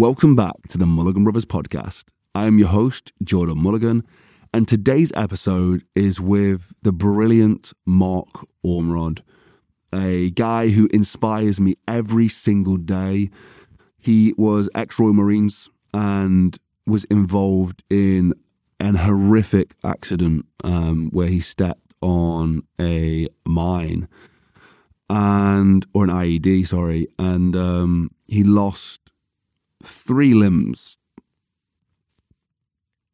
Welcome back to the Mulligan Brothers podcast. I am your host, Jordan Mulligan, and today's episode is with the brilliant Mark Ormrod, a guy who inspires me every single day. He was ex Royal Marines and was involved in an horrific accident um, where he stepped on a mine and or an IED, sorry, and um, he lost three limbs.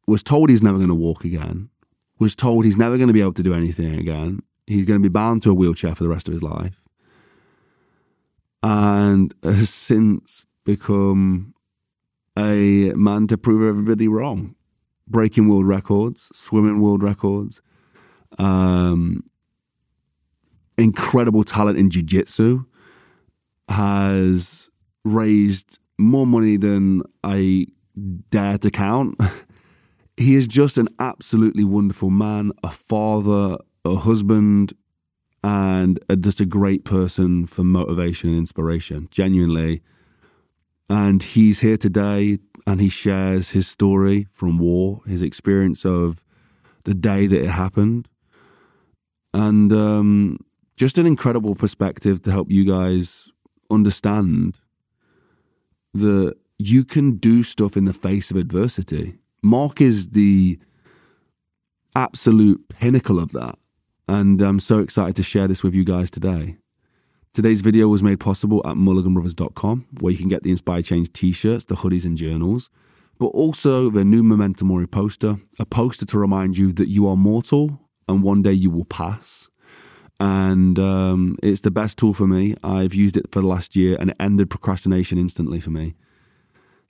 Was told he's never going to walk again. Was told he's never going to be able to do anything again. He's going to be bound to a wheelchair for the rest of his life, and has since become a man to prove everybody wrong, breaking world records, swimming world records, um, incredible talent in jiu-jitsu, has raised more money than I dare to count. he is just an absolutely wonderful man, a father, a husband, and a, just a great person for motivation and inspiration, genuinely. And he's here today and he shares his story from war, his experience of the day that it happened. And um, just an incredible perspective to help you guys understand that you can do stuff in the face of adversity. Mark is the absolute pinnacle of that. And I'm so excited to share this with you guys today. Today's video was made possible at mulliganbrothers.com, where you can get the Inspire Change t shirts, the hoodies, and journals, but also the new Memento Mori poster, a poster to remind you that you are mortal and one day you will pass. And um, it's the best tool for me. I've used it for the last year and it ended procrastination instantly for me.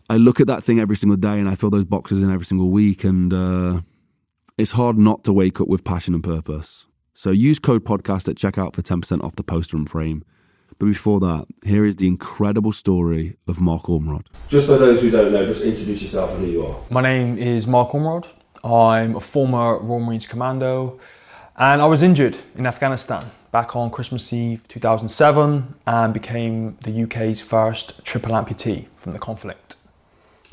I look at that thing every single day and I fill those boxes in every single week, and uh, it's hard not to wake up with passion and purpose. So use code podcast at checkout for 10% off the poster and frame. But before that, here is the incredible story of Mark Ormrod. Just for those who don't know, just introduce yourself and who you are. My name is Mark Ormrod. I'm a former Royal Marines Commando and I was injured in Afghanistan back on Christmas Eve 2007 and became the UK's first triple amputee from the conflict.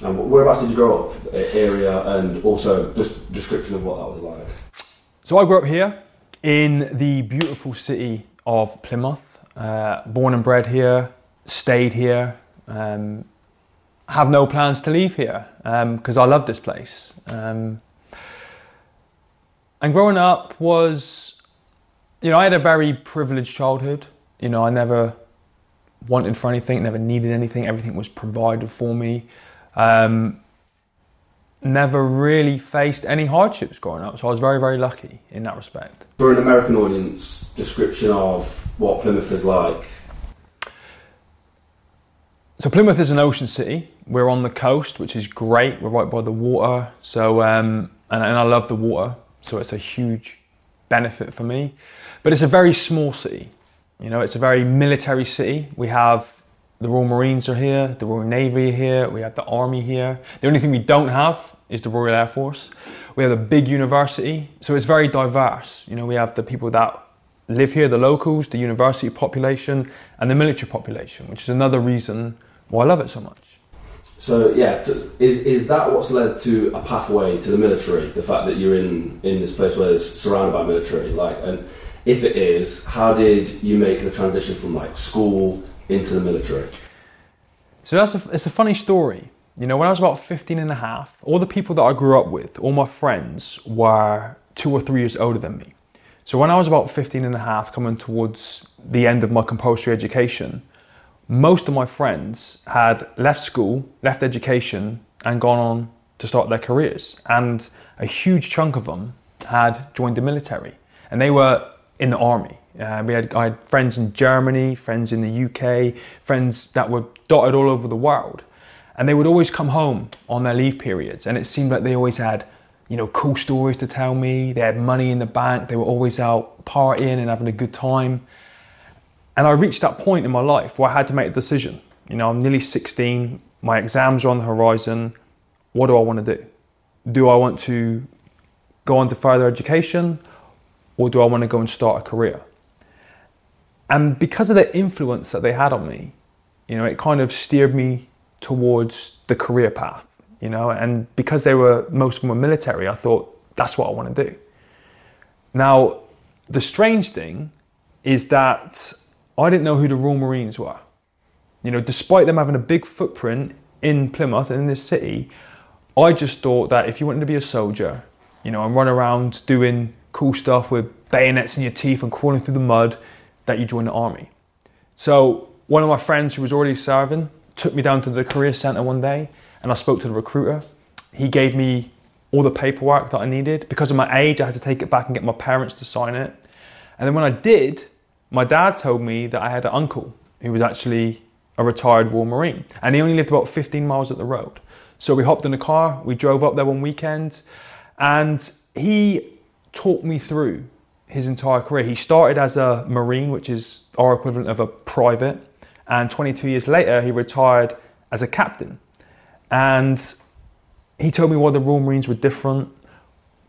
And whereabouts did you grow up, area, and also just description of what that was like? So I grew up here in the beautiful city of Plymouth. Uh, born and bred here, stayed here. Um, have no plans to leave here because um, I love this place. Um, and growing up was, you know, I had a very privileged childhood. You know, I never wanted for anything, never needed anything. Everything was provided for me. Um, never really faced any hardships growing up, so I was very, very lucky in that respect. For an American audience, description of what Plymouth is like. So Plymouth is an ocean city. We're on the coast, which is great. We're right by the water, so um, and, and I love the water, so it's a huge benefit for me. But it's a very small city. You know, it's a very military city. We have the Royal Marines are here, the Royal Navy are here, we have the Army here. The only thing we don't have is the Royal Air Force. We have a big university, so it's very diverse. You know, we have the people that live here, the locals, the university population, and the military population, which is another reason why I love it so much. So yeah, to, is is that what's led to a pathway to the military? The fact that you're in in this place where it's surrounded by military, like, and if it is, how did you make the transition from like school into the military? So that's a, it's a funny story. You know, when I was about 15 and a half, all the people that I grew up with, all my friends were two or three years older than me. So when I was about 15 and a half, coming towards the end of my compulsory education, most of my friends had left school, left education, and gone on to start their careers. And a huge chunk of them had joined the military. And they were in the army. Uh, we had I had friends in Germany, friends in the UK, friends that were dotted all over the world, and they would always come home on their leave periods, and it seemed like they always had, you know, cool stories to tell me. They had money in the bank. They were always out partying and having a good time. And I reached that point in my life where I had to make a decision. You know, I'm nearly 16. My exams are on the horizon. What do I want to do? Do I want to go on to further education, or do I want to go and start a career? And because of the influence that they had on me, you know, it kind of steered me towards the career path, you know, and because they were most of them were military, I thought that's what I want to do. Now, the strange thing is that I didn't know who the Royal Marines were. You know, despite them having a big footprint in Plymouth and in this city, I just thought that if you wanted to be a soldier, you know, and run around doing cool stuff with bayonets in your teeth and crawling through the mud, that you join the army. So one of my friends who was already serving took me down to the career centre one day and I spoke to the recruiter. He gave me all the paperwork that I needed. Because of my age, I had to take it back and get my parents to sign it. And then when I did, my dad told me that I had an uncle who was actually a retired war Marine and he only lived about 15 miles up the road. So we hopped in the car, we drove up there one weekend, and he taught me through his entire career. He started as a Marine, which is our equivalent of a private, and 22 years later, he retired as a captain. And he told me why the Royal Marines were different,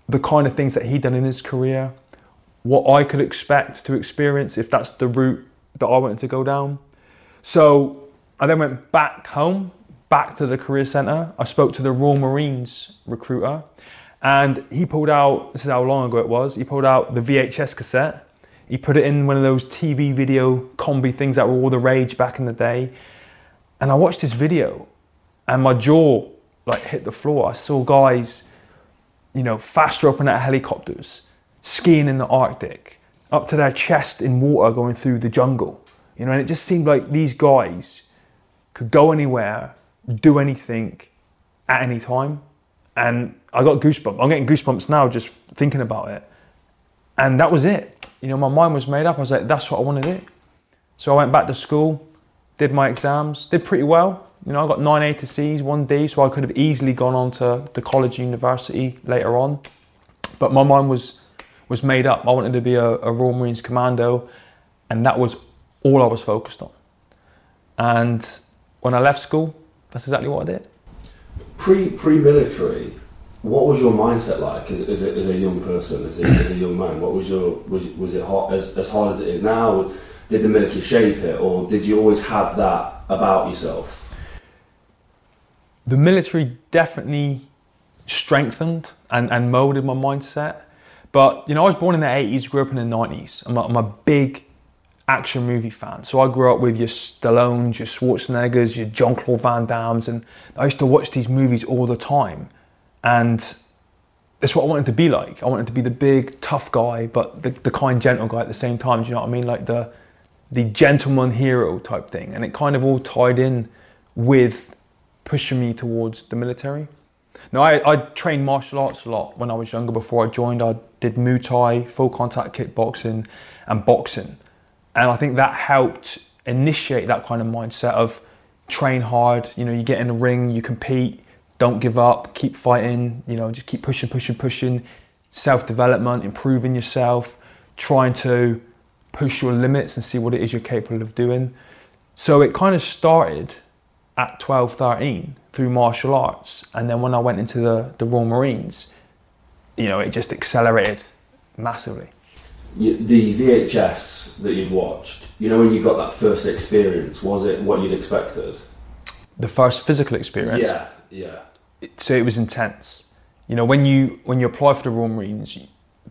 the kind of things that he'd done in his career, what I could expect to experience if that's the route that I wanted to go down. So I then went back home, back to the career centre. I spoke to the Royal Marines recruiter, and he pulled out this is how long ago it was. He pulled out the VHS cassette. He put it in one of those TV video combi things that were all the rage back in the day. And I watched this video, and my jaw like hit the floor. I saw guys, you know, fast roping out of helicopters, skiing in the Arctic, up to their chest in water going through the jungle. You know, and it just seemed like these guys could go anywhere, do anything at any time. And I got goosebumps. I'm getting goosebumps now just thinking about it. And that was it. You know, my mind was made up. I was like, that's what I want to do. So I went back to school, did my exams, did pretty well. You know, I got nine A to C's, one D, so I could have easily gone on to the college, university later on. But my mind was was made up. I wanted to be a, a Royal Marines commando, and that was all I was focused on. And when I left school, that's exactly what I did. Pre pre military, what was your mindset like as, as, a, as a young person, as a, as a young man? What was your was, was it hard, as, as hard as it is now? Did the military shape it, or did you always have that about yourself? the military definitely strengthened and, and molded my mindset. But, you know, I was born in the 80s, grew up in the 90s. I'm a, I'm a big action movie fan. So I grew up with your Stallones, your Schwarzeneggers, your Jean-Claude Van Dammes, and I used to watch these movies all the time. And that's what I wanted to be like. I wanted to be the big, tough guy, but the, the kind, gentle guy at the same time. Do you know what I mean? Like the the gentleman hero type thing. And it kind of all tied in with pushing me towards the military. Now, I, I trained martial arts a lot when I was younger. Before I joined, I did Muay Thai, full contact kickboxing, and boxing. And I think that helped initiate that kind of mindset of train hard. You know, you get in the ring, you compete, don't give up, keep fighting, you know, just keep pushing, pushing, pushing. Self development, improving yourself, trying to push your limits and see what it is you're capable of doing. So it kind of started at 12, 13 through martial arts. And then when I went into the, the Royal Marines, you know, it just accelerated massively. You, the VHS that you'd watched, you know, when you got that first experience, was it what you'd expected? The first physical experience? Yeah, yeah. So it was intense. You know, when you when you apply for the Royal Marines,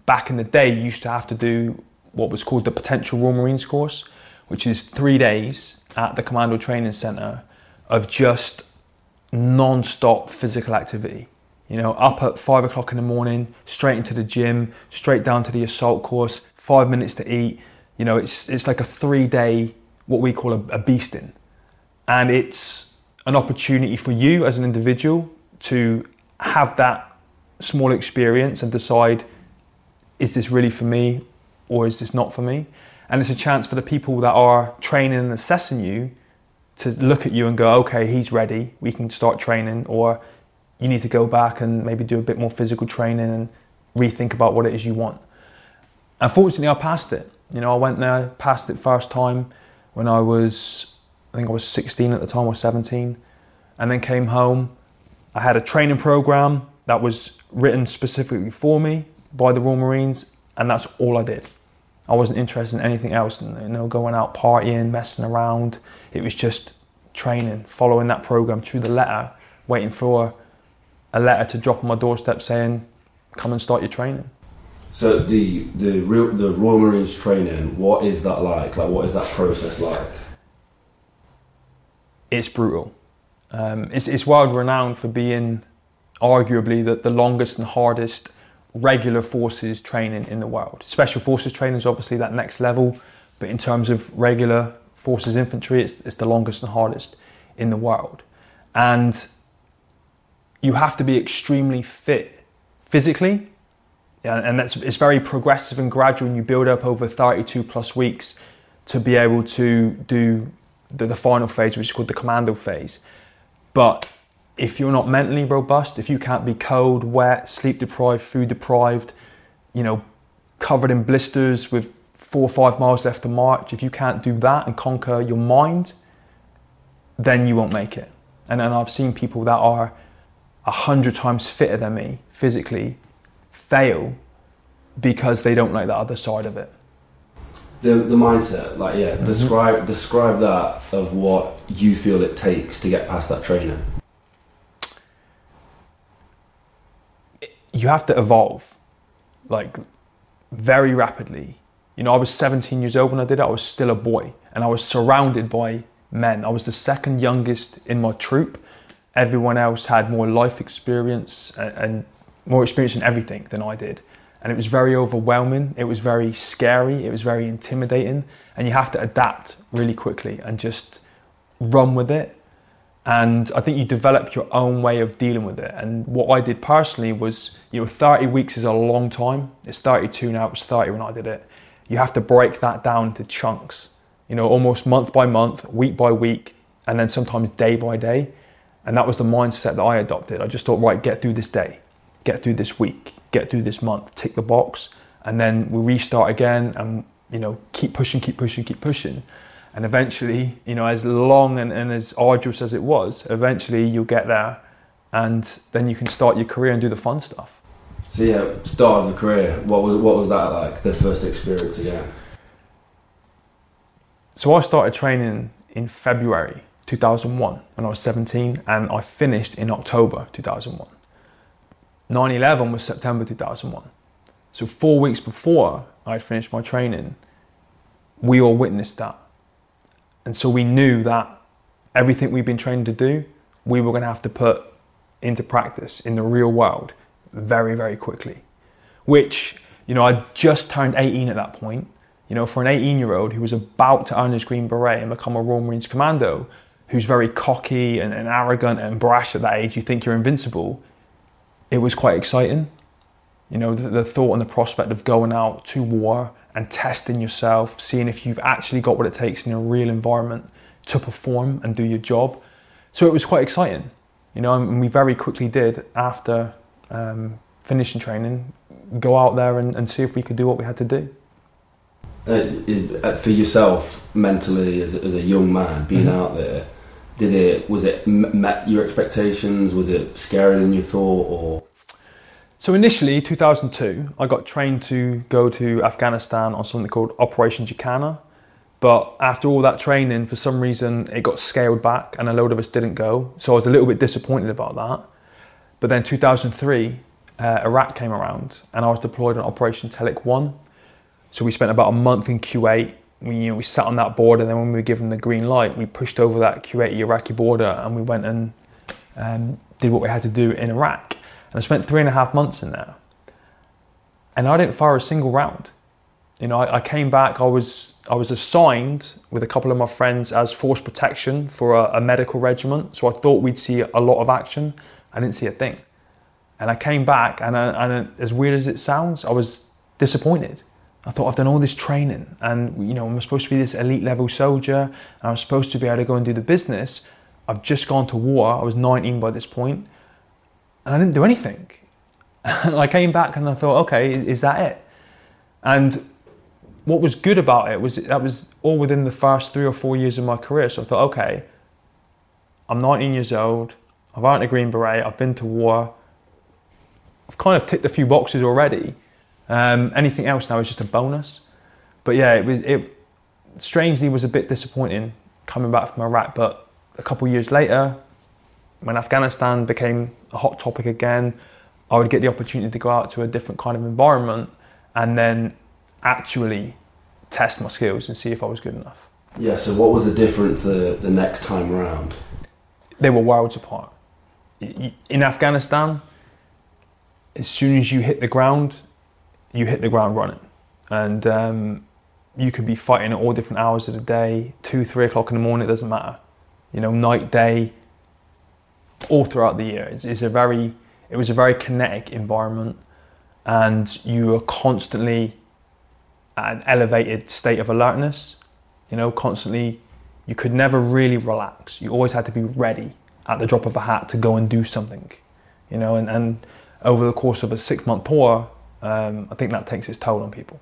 back in the day, you used to have to do what was called the Potential Royal Marines course, which is three days at the Commando Training Centre of just non-stop physical activity. You know, up at five o'clock in the morning, straight into the gym, straight down to the assault course, five minutes to eat. You know, it's it's like a three-day what we call a, a beasting, and it's an opportunity for you as an individual to have that small experience and decide is this really for me or is this not for me? And it's a chance for the people that are training and assessing you to look at you and go, okay, he's ready, we can start training, or you need to go back and maybe do a bit more physical training and rethink about what it is you want. Unfortunately, I passed it. You know, I went there, passed it first time when I was, I think I was 16 at the time or 17, and then came home. I had a training program that was written specifically for me by the Royal Marines, and that's all I did. I wasn't interested in anything else, you know, going out partying, messing around. It was just training, following that program through the letter, waiting for a letter to drop on my doorstep saying, "Come and start your training." So the the real the Royal Marines training, what is that like? Like, what is that process like? It's brutal. Um, it's, it's world renowned for being arguably the, the longest and hardest regular forces training in the world. Special forces training is obviously that next level, but in terms of regular forces infantry, it's, it's the longest and hardest in the world. And you have to be extremely fit physically, and that's it's very progressive and gradual, and you build up over 32 plus weeks to be able to do the, the final phase, which is called the commando phase. But if you're not mentally robust, if you can't be cold, wet, sleep deprived, food deprived, you know, covered in blisters with four or five miles left to march, if you can't do that and conquer your mind, then you won't make it. And then I've seen people that are a hundred times fitter than me physically fail because they don't like the other side of it. The, the mindset, like yeah, mm-hmm. describe describe that of what you feel it takes to get past that training. You have to evolve, like very rapidly. You know, I was 17 years old when I did it. I was still a boy, and I was surrounded by men. I was the second youngest in my troop. Everyone else had more life experience and, and more experience in everything than I did and it was very overwhelming. It was very scary. It was very intimidating, and you have to adapt really quickly and just run with it. And I think you develop your own way of dealing with it. And what I did personally was, you know, 30 weeks is a long time. It's 32 now. It was 30 when I did it. You have to break that down to chunks. You know, almost month by month, week by week, and then sometimes day by day. And that was the mindset that I adopted. I just thought, right, get through this day, get through this week, get through this month, tick the box, and then we restart again and you know keep pushing, keep pushing, keep pushing. And eventually, you know, as long and, and as arduous as it was, eventually you'll get there and then you can start your career and do the fun stuff. So yeah, start of the career. What was what was that like? The first experience again. So I started training in February 2001 when I was 17, and I finished in October 2001. 9 11 was September 2001. So, four weeks before I'd finished my training, we all witnessed that. And so we knew that everything we've been trained to do, we were going to have to put into practice in the real world very, very quickly. Which, you know, I just turned 18 at that point. You know, for an 18 year old who was about to earn his Green Beret and become a Royal Marines Commando, who's very cocky and, and arrogant and brash at that age, you think you're invincible it was quite exciting. You know, the, the thought and the prospect of going out to war and testing yourself, seeing if you've actually got what it takes in a real environment to perform and do your job. So it was quite exciting, you know, and we very quickly did after um, finishing training, go out there and, and, see if we could do what we had to do. Uh, uh for yourself, mentally, as a, as a young man, being mm-hmm. out there, did it was it met your expectations? Was it scarier than you thought, or? So initially, 2002, I got trained to go to Afghanistan on something called Operation Jacana. But after all that training, for some reason, it got scaled back, and a load of us didn't go. So I was a little bit disappointed about that. But then 2003, uh, Iraq came around, and I was deployed on Operation Telic One. So we spent about a month in Kuwait we, you know, we sat on that border. and Then when we were given the green light, we pushed over that Kuwaiti Iraqi border and we went and um, did what we had to do in Iraq. And I spent three and a half months in there. And I didn't fire a single round. You know, I, I came back. I was I was assigned with a couple of my friends as force protection for a, a medical regiment. So I thought we'd see a lot of action. I didn't see a thing. And I came back, and, I, and uh, as weird as it sounds, I was disappointed I thought I've done all this training and you know I'm supposed to be this elite level soldier and I'm supposed to be able to go and do the business. I've just gone to war. I was 19 by this point and I didn't do anything. And I came back and I thought, okay, is that it? And what was good about it was that was all within the first three or four years of my career. So I thought, okay, I'm 19 years old. I've earned a Green Beret. I've been to war. I've kind of ticked a few boxes already. Um, anything else now is just a bonus. But yeah, it was it strangely was a bit disappointing coming back from Iraq, but a couple years later, when Afghanistan became a hot topic again, I would get the opportunity to go out to a different kind of environment and then actually test my skills and see if I was good enough. Yeah, so what was the difference the, the next time around? They were worlds apart. In Afghanistan, as soon as you hit the ground, you hit the ground running. And um, you could be fighting at all different hours of the day, two, three o'clock in the morning, it doesn't matter. You know, night, day, all throughout the year. It's, it's a very, it was a very kinetic environment, and you are constantly at an elevated state of alertness. You know, constantly, you could never really relax. You always had to be ready at the drop of a hat to go and do something. You know, and, and over the course of a six month tour, um, I think that takes its toll on people.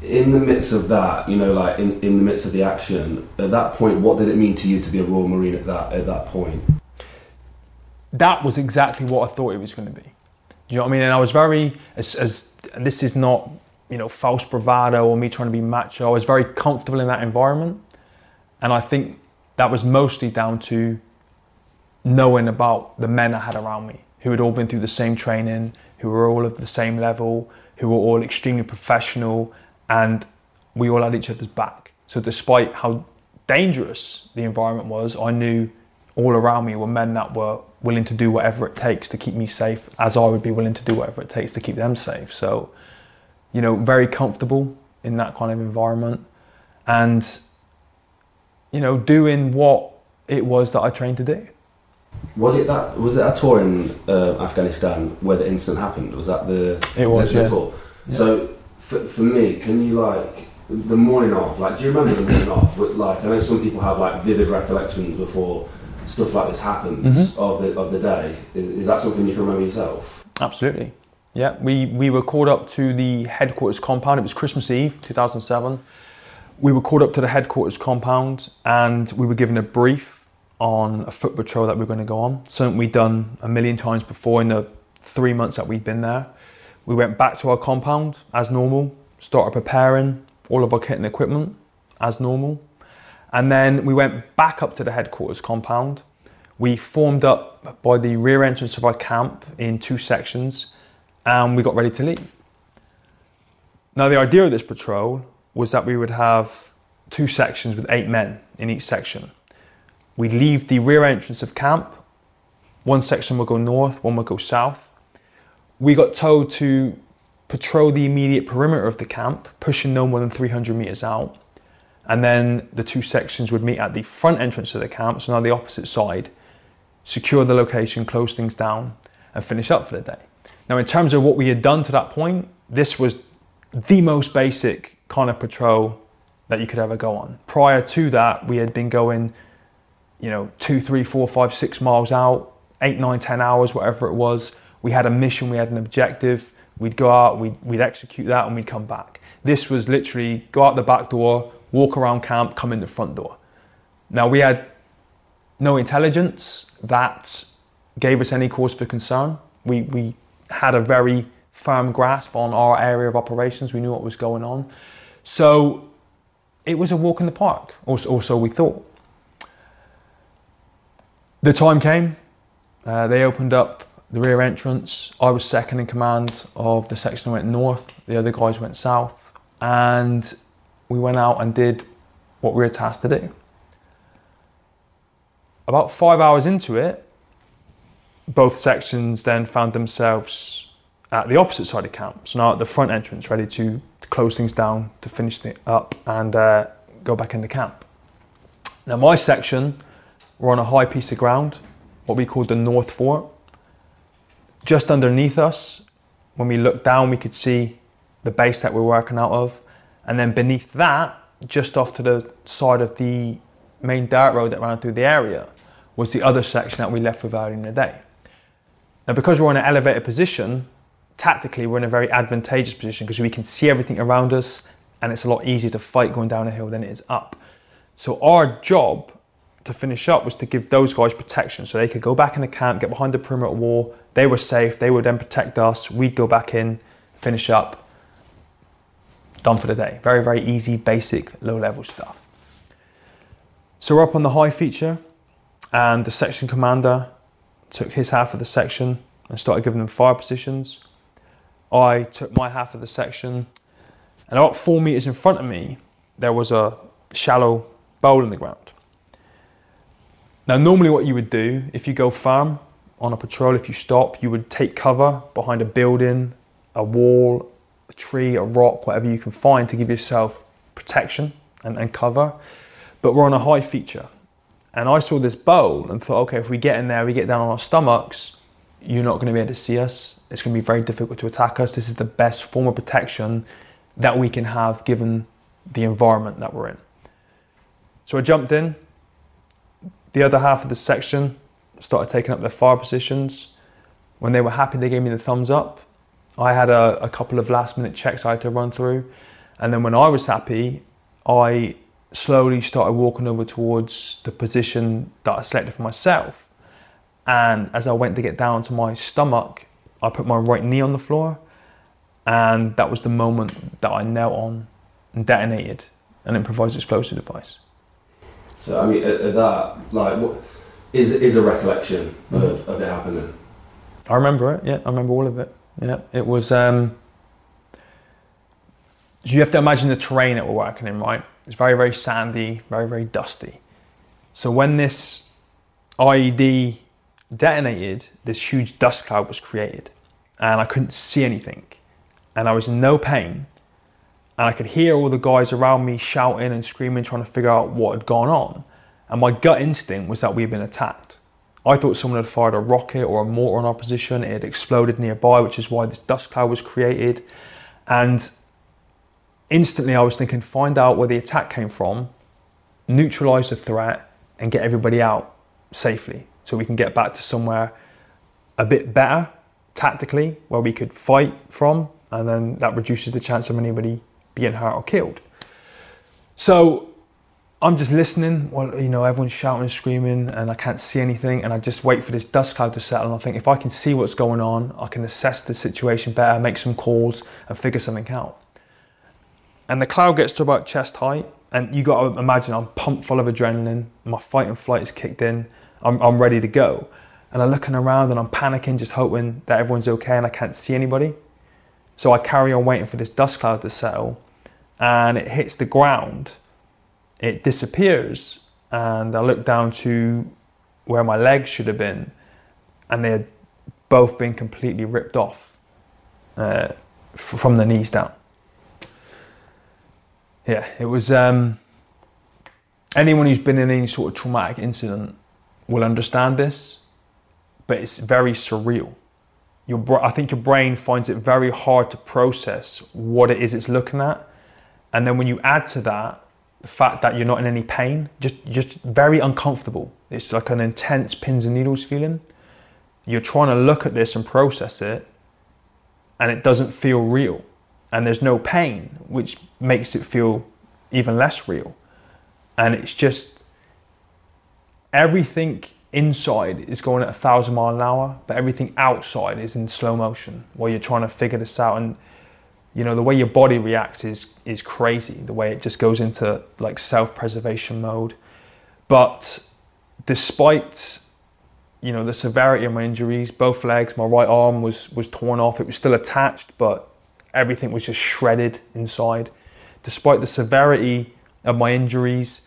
In the midst of that, you know, like in, in the midst of the action, at that point, what did it mean to you to be a Royal Marine at that at that point? That was exactly what I thought it was going to be. You know what I mean? And I was very, as, as this is not, you know, false bravado or me trying to be macho. I was very comfortable in that environment, and I think that was mostly down to knowing about the men I had around me who had all been through the same training, who were all of the same level, who were all extremely professional, and we all had each other's back. So, despite how dangerous the environment was, I knew all around me were men that were willing to do whatever it takes to keep me safe, as I would be willing to do whatever it takes to keep them safe. So, you know, very comfortable in that kind of environment and, you know, doing what it was that I trained to do. Was it that? Was it a tour in uh, Afghanistan where the incident happened? Was that the? It was. The, yeah. tour? So for, for me, can you like the morning off? Like, do you remember the morning off? With like, I know some people have like vivid recollections before stuff like this happens Mhm. of the of the day. Is, is that something you can remember yourself? Absolutely. Yeah, we, we were called up to the headquarters compound. It was Christmas Eve, 2007. We were called up to the headquarters compound and we were given a brief on a foot patrol that we were going to go on. Something we'd done a million times before in the three months that we'd been there. We went back to our compound as normal, started preparing all of our kit and equipment as normal. And then we went back up to the headquarters compound. We formed up by the rear entrance of our camp in two sections and we got ready to leave. Now, the idea of this patrol was that we would have two sections with eight men in each section. We'd leave the rear entrance of camp, one section would go north, one would go south. We got told to patrol the immediate perimeter of the camp, pushing no more than 300 meters out. And then the two sections would meet at the front entrance of the camp, so now the opposite side, secure the location, close things down, and finish up for the day. Now, in terms of what we had done to that point, this was the most basic kind of patrol that you could ever go on. Prior to that, we had been going, you know, two, three, four, five, six miles out, eight, nine, ten hours, whatever it was. We had a mission, we had an objective. We'd go out, we'd, we'd execute that, and we'd come back. This was literally go out the back door, walk around camp, come in the front door. Now, we had no intelligence that gave us any cause for concern. We, we had a very firm grasp on our area of operations. We knew what was going on. So it was a walk in the park, or, or so we thought. The time came. Uh, they opened up the rear entrance. I was second in command of the section that went north. The other guys went south. And we went out and did what we were tasked to do. About five hours into it, both sections then found themselves at the opposite side of camp. So now at the front entrance, ready to close things down, to finish it up, and uh, go back into camp. Now, my section were on a high piece of ground, what we called the North Fort. Just underneath us, when we looked down, we could see the base that we're working out of. And then beneath that, just off to the side of the main dirt road that ran through the area, was the other section that we left with earlier in the day. Now, because we're in an elevated position, tactically we're in a very advantageous position because we can see everything around us and it's a lot easier to fight going down a hill than it is up. So, our job to finish up was to give those guys protection so they could go back in the camp, get behind the perimeter wall. They were safe, they would then protect us. We'd go back in, finish up, done for the day. Very, very easy, basic, low level stuff. So, we're up on the high feature. and the section commander took his half of the section and started giving them fire positions. I took my half of the section, and about four meters in front of me, there was a shallow bowl in the ground. Now, normally, what you would do if you go firm on a patrol, if you stop, you would take cover behind a building, a wall, a tree, a rock, whatever you can find to give yourself protection and, and cover. But we're on a high feature. And I saw this bowl and thought, okay, if we get in there, we get down on our stomachs, you're not going to be able to see us. It's going to be very difficult to attack us. This is the best form of protection that we can have given the environment that we're in. So I jumped in. The other half of the section started taking up their fire positions. When they were happy, they gave me the thumbs up. I had a, a couple of last minute checks I had to run through. And then when I was happy, I slowly started walking over towards the position that I selected for myself. And as I went to get down to my stomach, I put my right knee on the floor. And that was the moment that I knelt on and detonated an improvised explosive device. So I mean, at, at that, like, what is is a recollection Mm-hmm. of, of it happening? I remember it. Yeah, I remember all of it. Yeah, it was. Um, you have to imagine the terrain that we're working in, right? It's very, very sandy, very, very dusty. So when this IED detonated, this huge dust cloud was created, and I couldn't see anything, and I was in no pain, and I could hear all the guys around me shouting and screaming, trying to figure out what had gone on. And my gut instinct was that we had been attacked. I thought someone had fired a rocket or a mortar on our position. It had exploded nearby, which is why this dust cloud was created. And instantly I was thinking, find out where the attack came from, neutralize the threat, and get everybody out safely so we can get back to somewhere a bit better tactically where we could fight from, and then that reduces the chance of anybody being hurt or killed. So I'm just listening. Well, you know, everyone's shouting and screaming, and I can't see anything. And I just wait for this dust cloud to settle. And I think if I can see what's going on, I can assess the situation better, make some calls, and figure something out. And the cloud gets to about chest height, and you got to imagine I'm pumped full of adrenaline. My fight and flight is kicked in. I'm, I'm ready to go. And I'm looking around and I'm panicking, just hoping that everyone's okay, and I can't see anybody. So I carry on waiting for this dust cloud to settle, and it hits the ground it disappears and I look down to where my legs should have been and they had both been completely ripped off uh, from the knees down. Yeah, it was. Um, anyone who's been in any sort of traumatic incident will understand this, but it's very surreal. Your, I think your brain finds it very hard to process what it is it's looking at, and then when you add to that the fact that you're not in any pain, just just very uncomfortable. It's like an intense pins and needles feeling. You're trying to look at this and process it, and it doesn't feel real. And there's no pain, which makes it feel even less real. And it's just everything inside is going at a thousand mile an hour, but everything outside is in slow motion while you're trying to figure this out. And you know the way your body reacts is is crazy the way it just goes into like self-preservation mode but despite you know the severity of my injuries both legs my right arm was was torn off it was still attached but everything was just shredded inside despite the severity of my injuries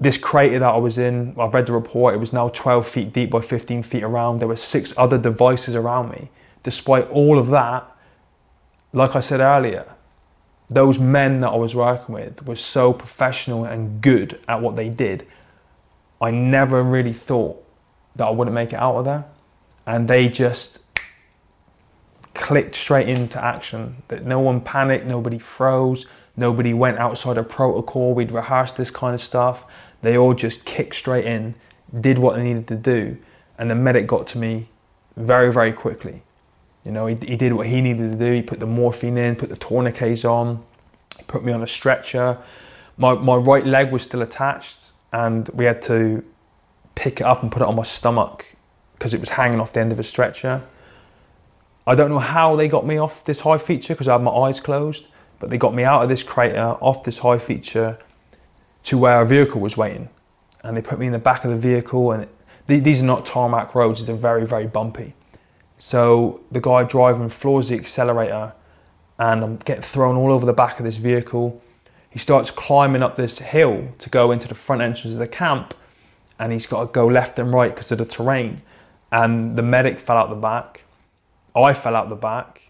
this crater that I was in, I've read the report, it was now 12 feet deep by 15 feet around. There were six other devices around me. Despite all of that, like I said earlier, those men that I was working with were so professional and good at what they did. I never really thought that I wouldn't make it out of there. And they just clicked straight into action. That no one panicked, nobody froze, nobody went outside of protocol. We'd rehearsed this kind of stuff. They all just kicked straight in, did what they needed to do, and the medic got to me very, very quickly. You know, he, he did what he needed to do. He put the morphine in, put the tourniquets on, put me on a stretcher. My, my right leg was still attached, and we had to pick it up and put it on my stomach because it was hanging off the end of a stretcher. I don't know how they got me off this high feature because I had my eyes closed, but they got me out of this crater, off this high feature, to where a vehicle was waiting. And they put me in the back of the vehicle, and it, these are not tarmac roads; they're very, very bumpy. So the guy driving floors the accelerator, and um, I'm getting thrown all over the back of this vehicle. He starts climbing up this hill to go into the front entrance of the camp, and he's got to go left and right because of the terrain. And the medic fell out the back. I fell out the back.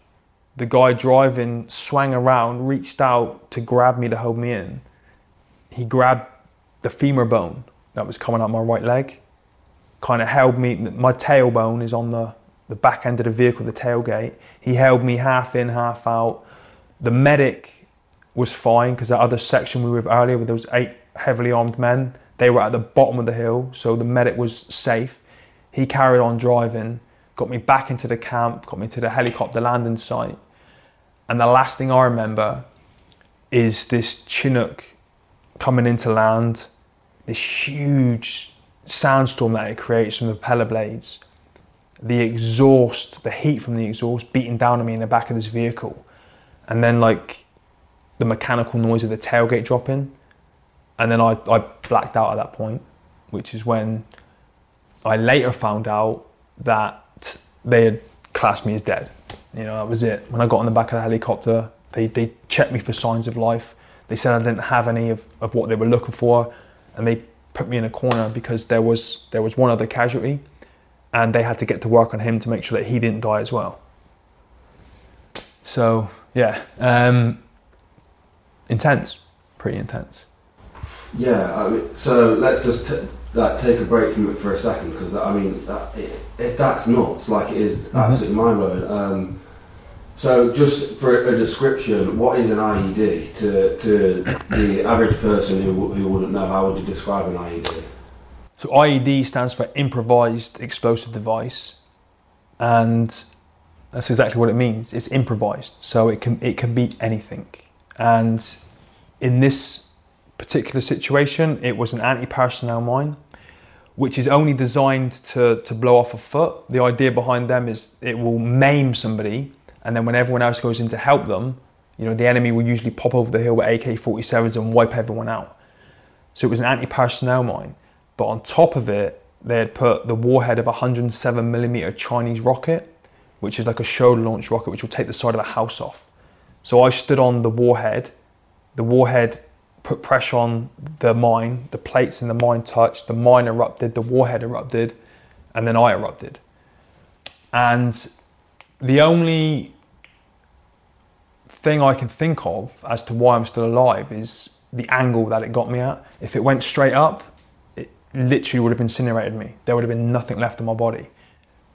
The guy driving swung around, reached out to grab me to hold me in. He grabbed the femur bone that was coming out my right leg, kind of held me. My tailbone is on the, the back end of the vehicle, the tailgate. He held me half in, half out. The medic was fine because that other section we were with earlier with those eight heavily armed men, they were at the bottom of the hill, so the medic was safe. He carried on driving, got me back into the camp, got me to the helicopter landing site. And the last thing I remember is this Chinook coming into land, this huge sandstorm that it creates from the propeller blades, the exhaust, the heat from the exhaust beating down on me in the back of this vehicle, and then like the mechanical noise of the tailgate dropping. And then I, I blacked out at that point, which is when I later found out that they had classed me as dead. You know, that was it. When I got on the back of the helicopter, they, they checked me for signs of life. They said I didn't have any of, of what they were looking for, and they put me in a corner because there was there was one other casualty, and they had to get to work on him to make sure that he didn't die as well. So yeah, um, intense, pretty intense. Yeah, I mean, so let's just t- like take a break from it for a second because I mean, that, it, if that's nuts, like it is absolutely mind blowing. Um, so, just for a description, what is an IED to to the average person who who wouldn't know? How would you describe an IED? So IED stands for improvised explosive device, and that's exactly what it means. It's improvised, so it can it can be anything. And in this particular situation, it was an anti-personnel mine, which is only designed to to blow off a foot. The idea behind them is it will maim somebody, and then when everyone else goes in to help them, you know the enemy will usually pop over the hill with AK-47s and wipe everyone out. So it was an anti-personnel mine. But on top of it, they had put the warhead of a 107 millimeter Chinese rocket, which is like a shoulder launch rocket, which will take the side of a house off. So I stood on the warhead. The warhead put pressure on the mine. The plates in the mine touched. The mine erupted. The warhead erupted, and then I erupted. And the only thing I can think of as to why I'm still alive is the angle that it got me at. If it went straight up, literally would have incinerated me. There would have been nothing left of my body.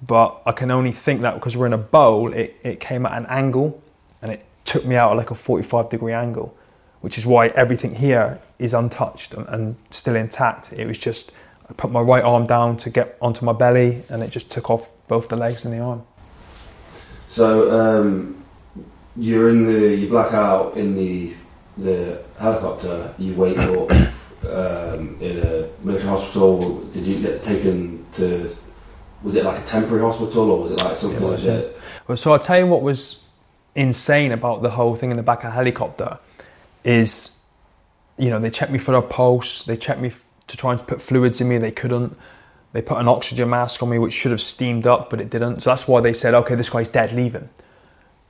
But I can only think that because we're in a bowl, it, it came at an angle and it took me out at like a 45 degree angle, which is why everything here is untouched and, and still intact. It was just, I put my right arm down to get onto my belly and it just took off both the legs and the arm. So um, you're in the you black out in the the helicopter. You wake up um, in a military hospital. Did you get taken to? Was it like a temporary hospital or was it like something was, legit? Well, so I'll tell you what was insane about the whole thing in the back of the helicopter is, you know, they checked me for a pulse, they checked me to try and put fluids in me, they couldn't. They put an oxygen mask on me, which should have steamed up, but it didn't. So that's why they said, okay, this guy's dead, leave him.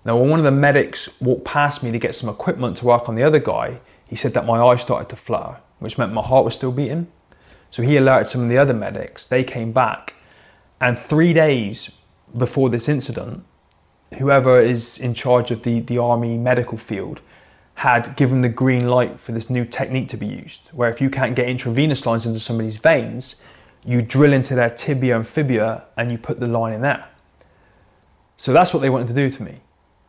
Now, when one of the medics walked past me to get some equipment to work on the other guy, he said that my eyes started to flutter, which meant my heart was still beating. So he alerted some of the other medics. They came back, and three days before this incident, whoever is in charge of the, the army medical field had given the green light for this new technique to be used, where if you can't get intravenous lines into somebody's veins, you drill into their tibia and fibula and you put the line in there. So that's what they wanted to do to me.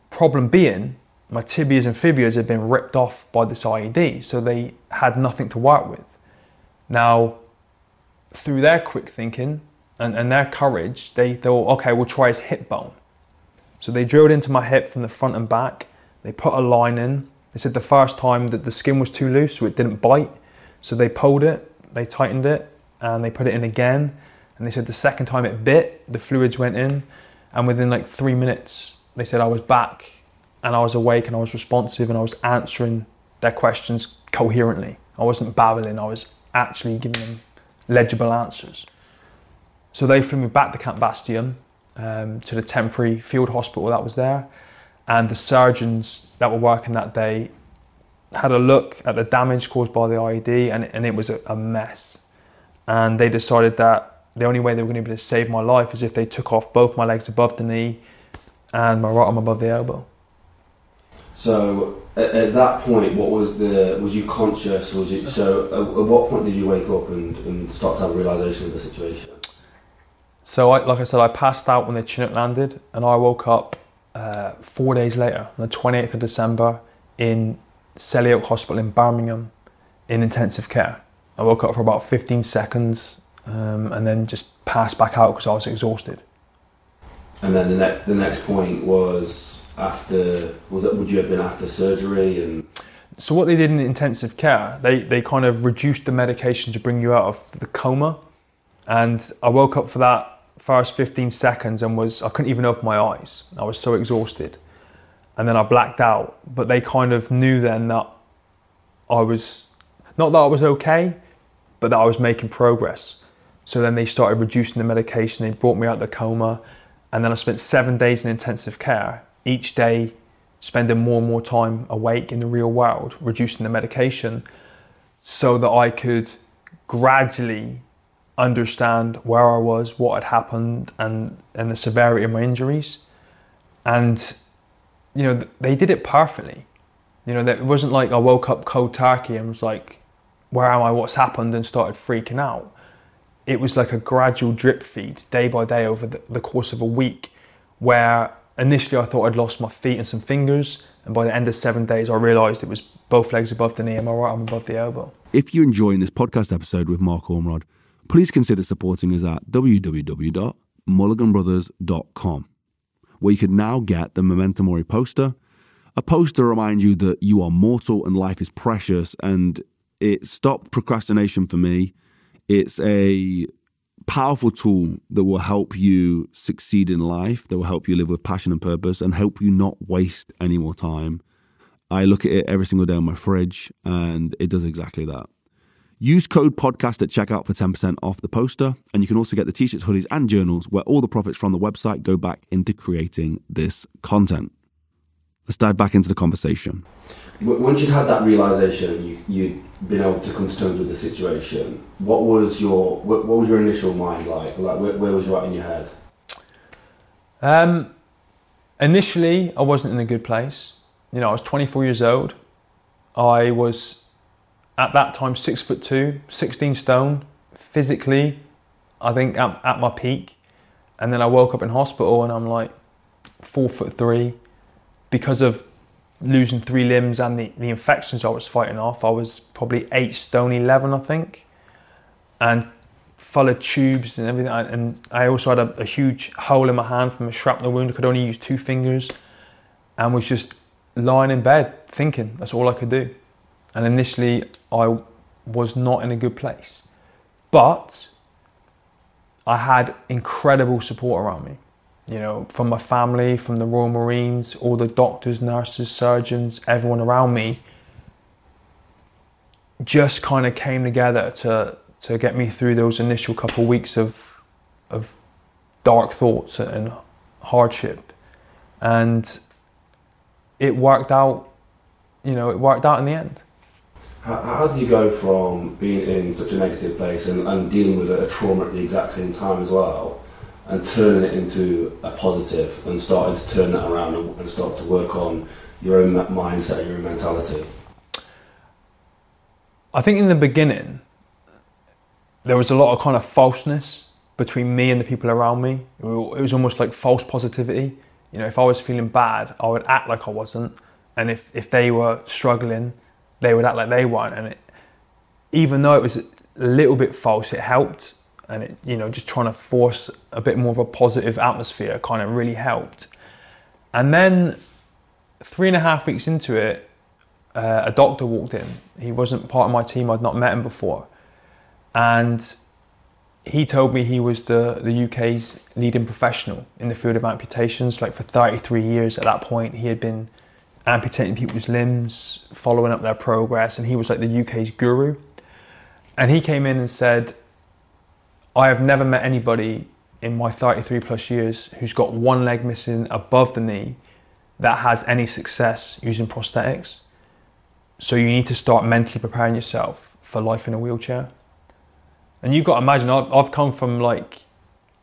Problem being, my tibias and fibias had been ripped off by this IED, so they had nothing to work with. Now, through their quick thinking and, and their courage, they thought, okay, we'll try his hip bone. So they drilled into my hip from the front and back. They put a line in. They said the first time that the skin was too loose, so it didn't bite. So they pulled it, they tightened it, and they put it in again. And they said the second time it bit, the fluids went in, and within like three minutes, they said I was back and I was awake and I was responsive and I was answering their questions coherently. I wasn't babbling, I was actually giving them legible answers. So they flew me back to Camp Bastion um, to the temporary field hospital that was there, and the surgeons that were working that day had a look at the damage caused by the IED, and, and it was a, a mess. And they decided that the only way they were going to be able to save my life is if they took off both my legs above the knee and my right arm above the elbow. So at, at that point, what was the? Was you conscious? Was you so? At, at what point did you wake up and, and start to have a realization of the situation? So, I, like I said, I passed out when the Chinook landed, and I woke up uh, four days later, on the 28th of December, in Selly Oak Hospital in Birmingham, in intensive care. I woke up for about 15 seconds, um, and then just passed back out because I was exhausted. And then the next the next point was after was that would you have been after surgery and So what they did in intensive care, they, they kind of reduced the medication to bring you out of the coma. And I woke up for that first 15 seconds and was I couldn't even open my eyes. I was so exhausted. And then I blacked out. But they kind of knew then that I was not that I was okay, but that I was making progress. So then they started reducing the medication. They brought me out of the coma. And then I spent seven days in intensive care, each day spending more and more time awake in the real world, reducing the medication so that I could gradually understand where I was, what had happened, and, and the severity of my injuries. And, you know, they did it perfectly. You know, it wasn't like I woke up cold turkey and was like, where am I, what's happened, and started freaking out. It was like a gradual drip feed, day by day, over the, the course of a week, where initially I thought I'd lost my feet and some fingers, and by the end of seven days, I realised it was both legs above the knee and my right arm above the elbow. If you're enjoying this podcast episode with Mark Ormrod, please consider supporting us at www.mulliganbrothers.com, where you can now get the Memento Mori poster, a poster to remind you that you are mortal and life is precious, and it stopped procrastination for me. It's a powerful tool that will help you succeed in life, that will help you live with passion and purpose, and help you not waste any more time. I look at it every single day on my fridge, and it does exactly that. Use code podcast at checkout for 10% off the poster, and you can also get the t shirts, hoodies, and journals where all the profits from the website go back into creating this content. Let's dive back into the conversation. Once you'd had that realization, you, you'd been able to come to terms with the situation. What was your what, what was your initial mind like? Like where, where was you at in your head? Um, initially, I wasn't in a good place. You know, I was 24 years old. I was at that time six foot two, 16 stone, physically, I think at, at my peak. And then I woke up in hospital and I'm like four foot three because of losing three limbs and the, the infections I was fighting off. I was probably eight stone 11, I think, and full of tubes and everything. And I also had a, a huge hole in my hand from a shrapnel wound. I could only use two fingers and was just lying in bed thinking that's all I could do. And initially, I was not in a good place. But I had incredible support around me, you know, from my family, from the Royal Marines, all the doctors, nurses, surgeons, everyone around me just kind of came together to, to get me through those initial couple of weeks of, of dark thoughts and hardship. And it worked out, you know, it worked out in the end. How, how do you go from being in such a negative place and, and dealing with a, a trauma at the exact same time as well, and turning it into a positive and starting to turn that around and, and start to work on your own mindset, your own mentality? I think in the beginning, there was a lot of kind of falseness between me and the people around me. It was almost like false positivity. You know, if I was feeling bad, I would act like I wasn't. And if, if they were struggling, they would act like they weren't. And it, even though it was a little bit false, it helped. And it, you know, just trying to force a bit more of a positive atmosphere kind of really helped. And then three and a half weeks into it, uh, a doctor walked in. He wasn't part of my team. I'd not met him before, and he told me he was the the UK's leading professional in the field of amputations. Like for 33 years at that point, he had been amputating people's limbs, following up their progress, and he was like the UK's guru. And he came in and said, "I have never met anybody in my 33 plus years who's got one leg missing above the knee that has any success using prosthetics. So you need to start mentally preparing yourself for life in a wheelchair. And you've got to imagine, I've, come from like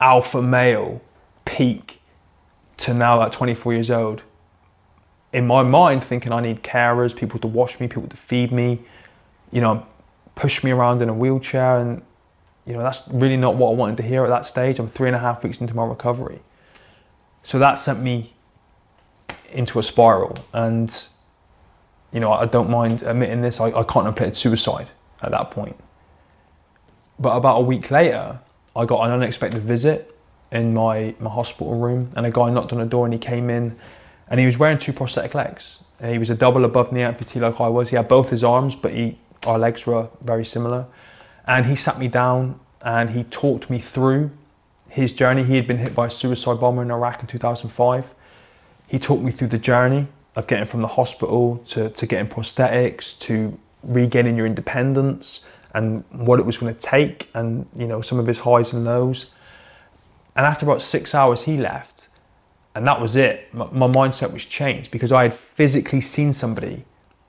alpha male peak to now at 24 years old. In my mind, thinking I need carers, people to wash me, people to feed me, you know, push me around in a wheelchair. And, you know, that's really not what I wanted to hear at that stage. I'm three and a half weeks into my recovery. So that sent me into a spiral. And, you know, I don't mind admitting this, I, I contemplated suicide at that point. But about a week later, I got an unexpected visit in my, my hospital room, and a guy knocked on the door and he came in and he was wearing two prosthetic legs. He was a double above knee amputee like I was. He had both his arms, but he, our legs were very similar. And he sat me down and he talked me through his journey. He had been hit by a suicide bomber in Iraq in 2005. He talked me through the journey of getting from the hospital to, to getting prosthetics to regaining your independence and what it was going to take and you know some of his highs and lows and after about six hours he left and that was it my, my mindset was changed because i had physically seen somebody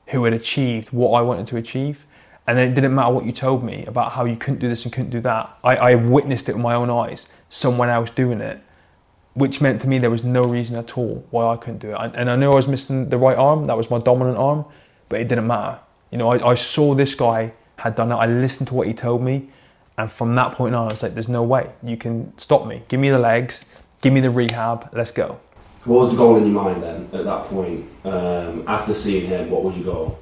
who had achieved what i wanted to achieve and then it didn't matter what you told me about how you couldn't do this and couldn't do that i, I witnessed it with my own eyes someone else doing it which meant to me there was no reason at all why i couldn't do it and i knew i was missing the right arm that was my dominant arm but it didn't matter you know i, I saw this guy had done it. I listened to what he told me, and from that point on, I was like, "There's no way you can stop me. Give me the legs, give me the rehab. Let's go." What was the goal in your mind then at that point? Um, after seeing him, what was your goal?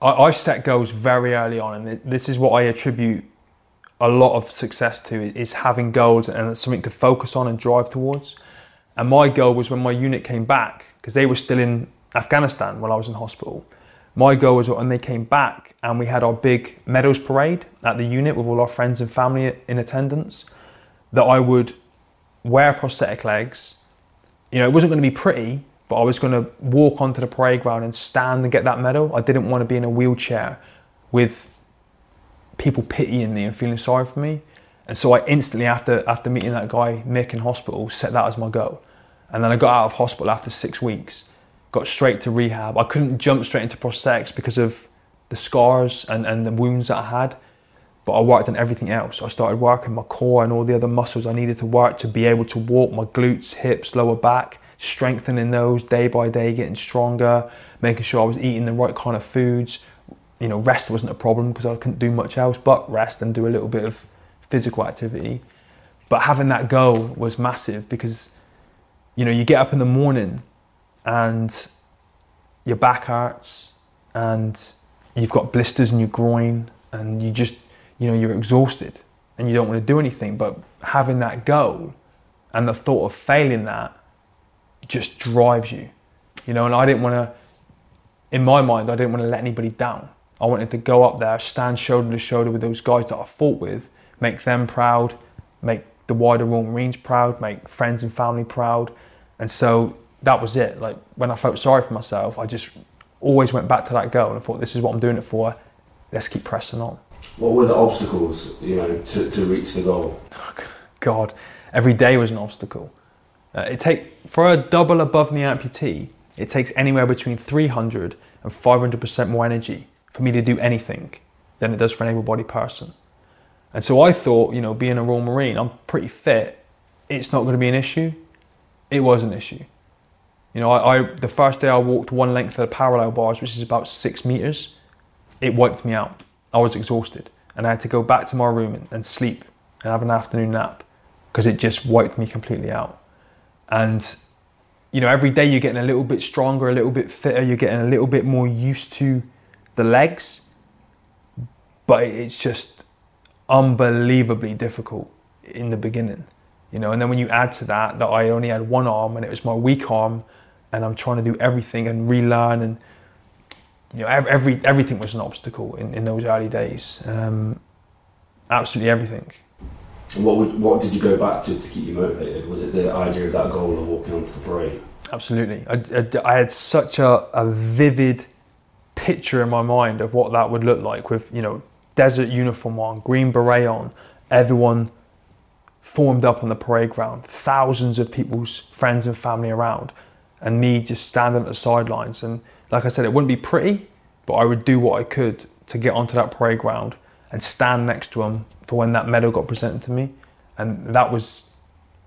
I, I set goals very early on, and this is what I attribute a lot of success to is having goals and something to focus on and drive towards. And my goal was when my unit came back because they were still in Afghanistan when I was in hospital my goal was when they came back and we had our big medals parade at the unit with all our friends and family in attendance, that I would wear prosthetic legs. You know, it wasn't going to be pretty, but I was going to walk onto the parade ground and stand and get that medal. I didn't want to be in a wheelchair with people pitying me and feeling sorry for me. And so I instantly, after after meeting that guy Mick in hospital, set that as my goal. And then I got out of hospital after six weeks got straight to rehab. I couldn't jump straight into prosthetics because of the scars and, and the wounds that I had. But I worked on everything else. I started working my core and all the other muscles I needed to work to be able to walk my glutes, hips, lower back, strengthening those day by day, getting stronger, making sure I was eating the right kind of foods. You know, rest wasn't a problem because I couldn't do much else but rest and do a little bit of physical activity. But having that goal was massive because, you know, you get up in the morning and your back hurts and you've got blisters in your groin and you just you know you're exhausted and you don't want to do anything but having that goal and the thought of failing that just drives you you know and I didn't want to in my mind I didn't want to let anybody down I wanted to go up there stand shoulder to shoulder with those guys that I fought with make them proud make the wider Royal Marines proud make friends and family proud and so that was it. Like when I felt sorry for myself, I just always went back to that goal and I thought, this is what I'm doing it for. Let's keep pressing on. What were the obstacles, you know, to, to reach the goal? Oh, God, every day was an obstacle. Uh, it take for a double above knee amputee, it takes anywhere between 300 and 500 percent more energy for me to do anything than it does for an able-bodied person. And so I thought, you know, being a Royal Marine, I'm pretty fit. It's not going to be an issue. It was an issue. You know, I, I, the first day I walked one length of the parallel bars, which is about six meters, it wiped me out. I was exhausted, and I had to go back to my room and, and sleep and have an afternoon nap because it just wiped me completely out. And you know, every day you're getting a little bit stronger, a little bit fitter, you're getting a little bit more used to the legs, but it's just unbelievably difficult in the beginning. You know, and then when you add to that that I only had one arm and it was my weak arm and I'm trying to do everything and relearn and you know every everything was an obstacle in, in those early days. Um, absolutely everything. What would, what did you go back to to keep you motivated? Was it the idea of that goal of walking onto the parade? Absolutely. I, I, I had such a, a vivid picture in my mind of what that would look like with you know desert uniform on, green beret on, everyone formed up on the parade ground, thousands of people's friends and family around, and me just standing at the sidelines. And like I said, it wouldn't be pretty, but I would do what I could to get onto that parade ground and stand next to him for when that medal got presented to me. And that was,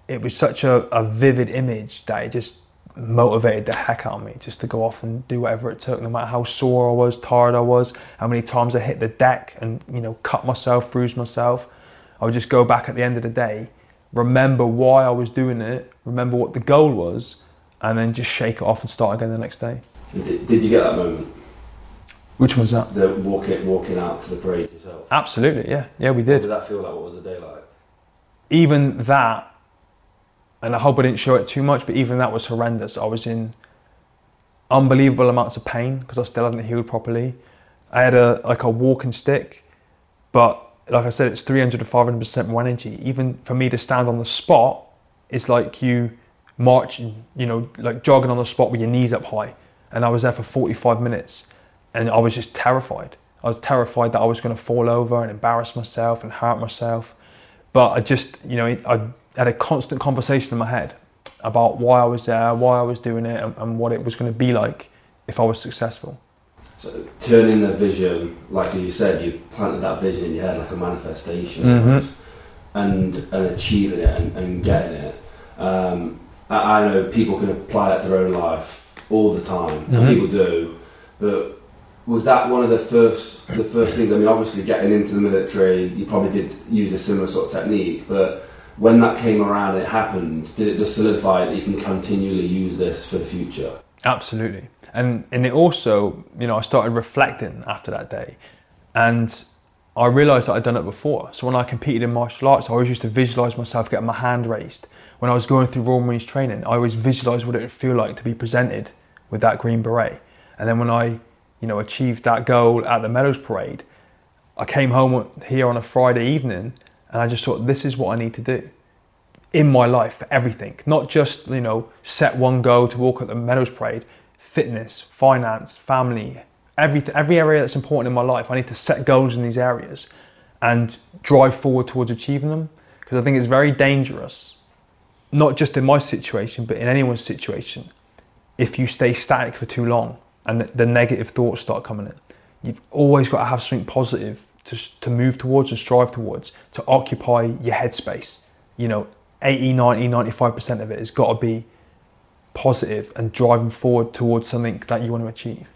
it was such a, a vivid image that it just motivated the heck out of me just to go off and do whatever it took, no matter how sore I was, tired I was, how many times I hit the deck and, you know, cut myself, bruised myself. I would just go back at the end of the day, remember why I was doing it, remember what the goal was, and then just shake it off and start again the next day. Did, did you get that moment? Which was that? The walking walking out to the parade yourself. Absolutely, yeah, yeah, we What did. did that feel like? What was the day like? Even that, and I hope I didn't show it too much, but even that was horrendous. I was in unbelievable amounts of pain because I still hadn't healed properly. I had a like a walking stick, but like I said, it's 300 to 500 percent more energy. Even for me to stand on the spot, it's like you marching, you know, like jogging on the spot with your knees up high. And I was there for 45 minutes, and I was just terrified. I was terrified that I was going to fall over and embarrass myself and hurt myself. But I just, you know, I had a constant conversation in my head about why I was there, why I was doing it, and, and what it was going to be like if I was successful. So turning the vision, like as you said, you planted that vision in your head like a manifestation, Mhm. and and achieving it and, and getting it. Um, I, I know people can apply that to their own life all the time, Mhm. and people do. But was that one of the first the first things? I mean, obviously getting into the military, you probably did use a similar sort of technique, but when that came around and it happened, did it just solidify that you can continually use this for the future? Absolutely. And and it also, you know, I started reflecting after that day and I realized that I'd done it before. So when I competed in martial arts, I always used to visualize myself getting my hand raised. When I was going through Royal Marines training, I always visualized what it would feel like to be presented with that green beret. And then when I, you know, achieved that goal at the medals parade, I came home here on a Friday evening and I just thought, this is what I need to do in my life for everything, not just you know set one goal to walk at the medals Parade, fitness, finance, family, every every area that's important in my life. I need to set goals in these areas and drive forward towards achieving them. Because I think it's very dangerous, not just in my situation but in anyone's situation, if you stay static for too long and the, the negative thoughts start coming in. You've always got to have something positive to, to move towards and strive towards to occupy your headspace. You know, 80, 90, 95% of it has got to be positive and driving forward towards something that you want to achieve.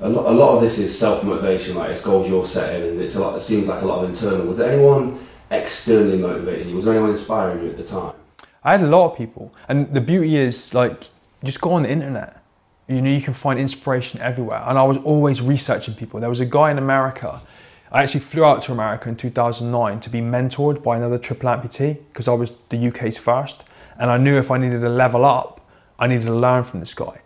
A lot, a lot of this is self motivation, like it's goals you're setting, and it's a lot. It seems like a lot of internal. Was there anyone externally motivating you? Was there anyone inspiring you at the time? I had a lot of people, and the beauty is like just go on the internet. You know, you can find inspiration everywhere. And I was always researching people. There was a guy in America. I actually flew out to America in 2009 to be mentored by another triple amputee because I was the UK's first, and I knew if I needed to level up, I needed to learn from this guy.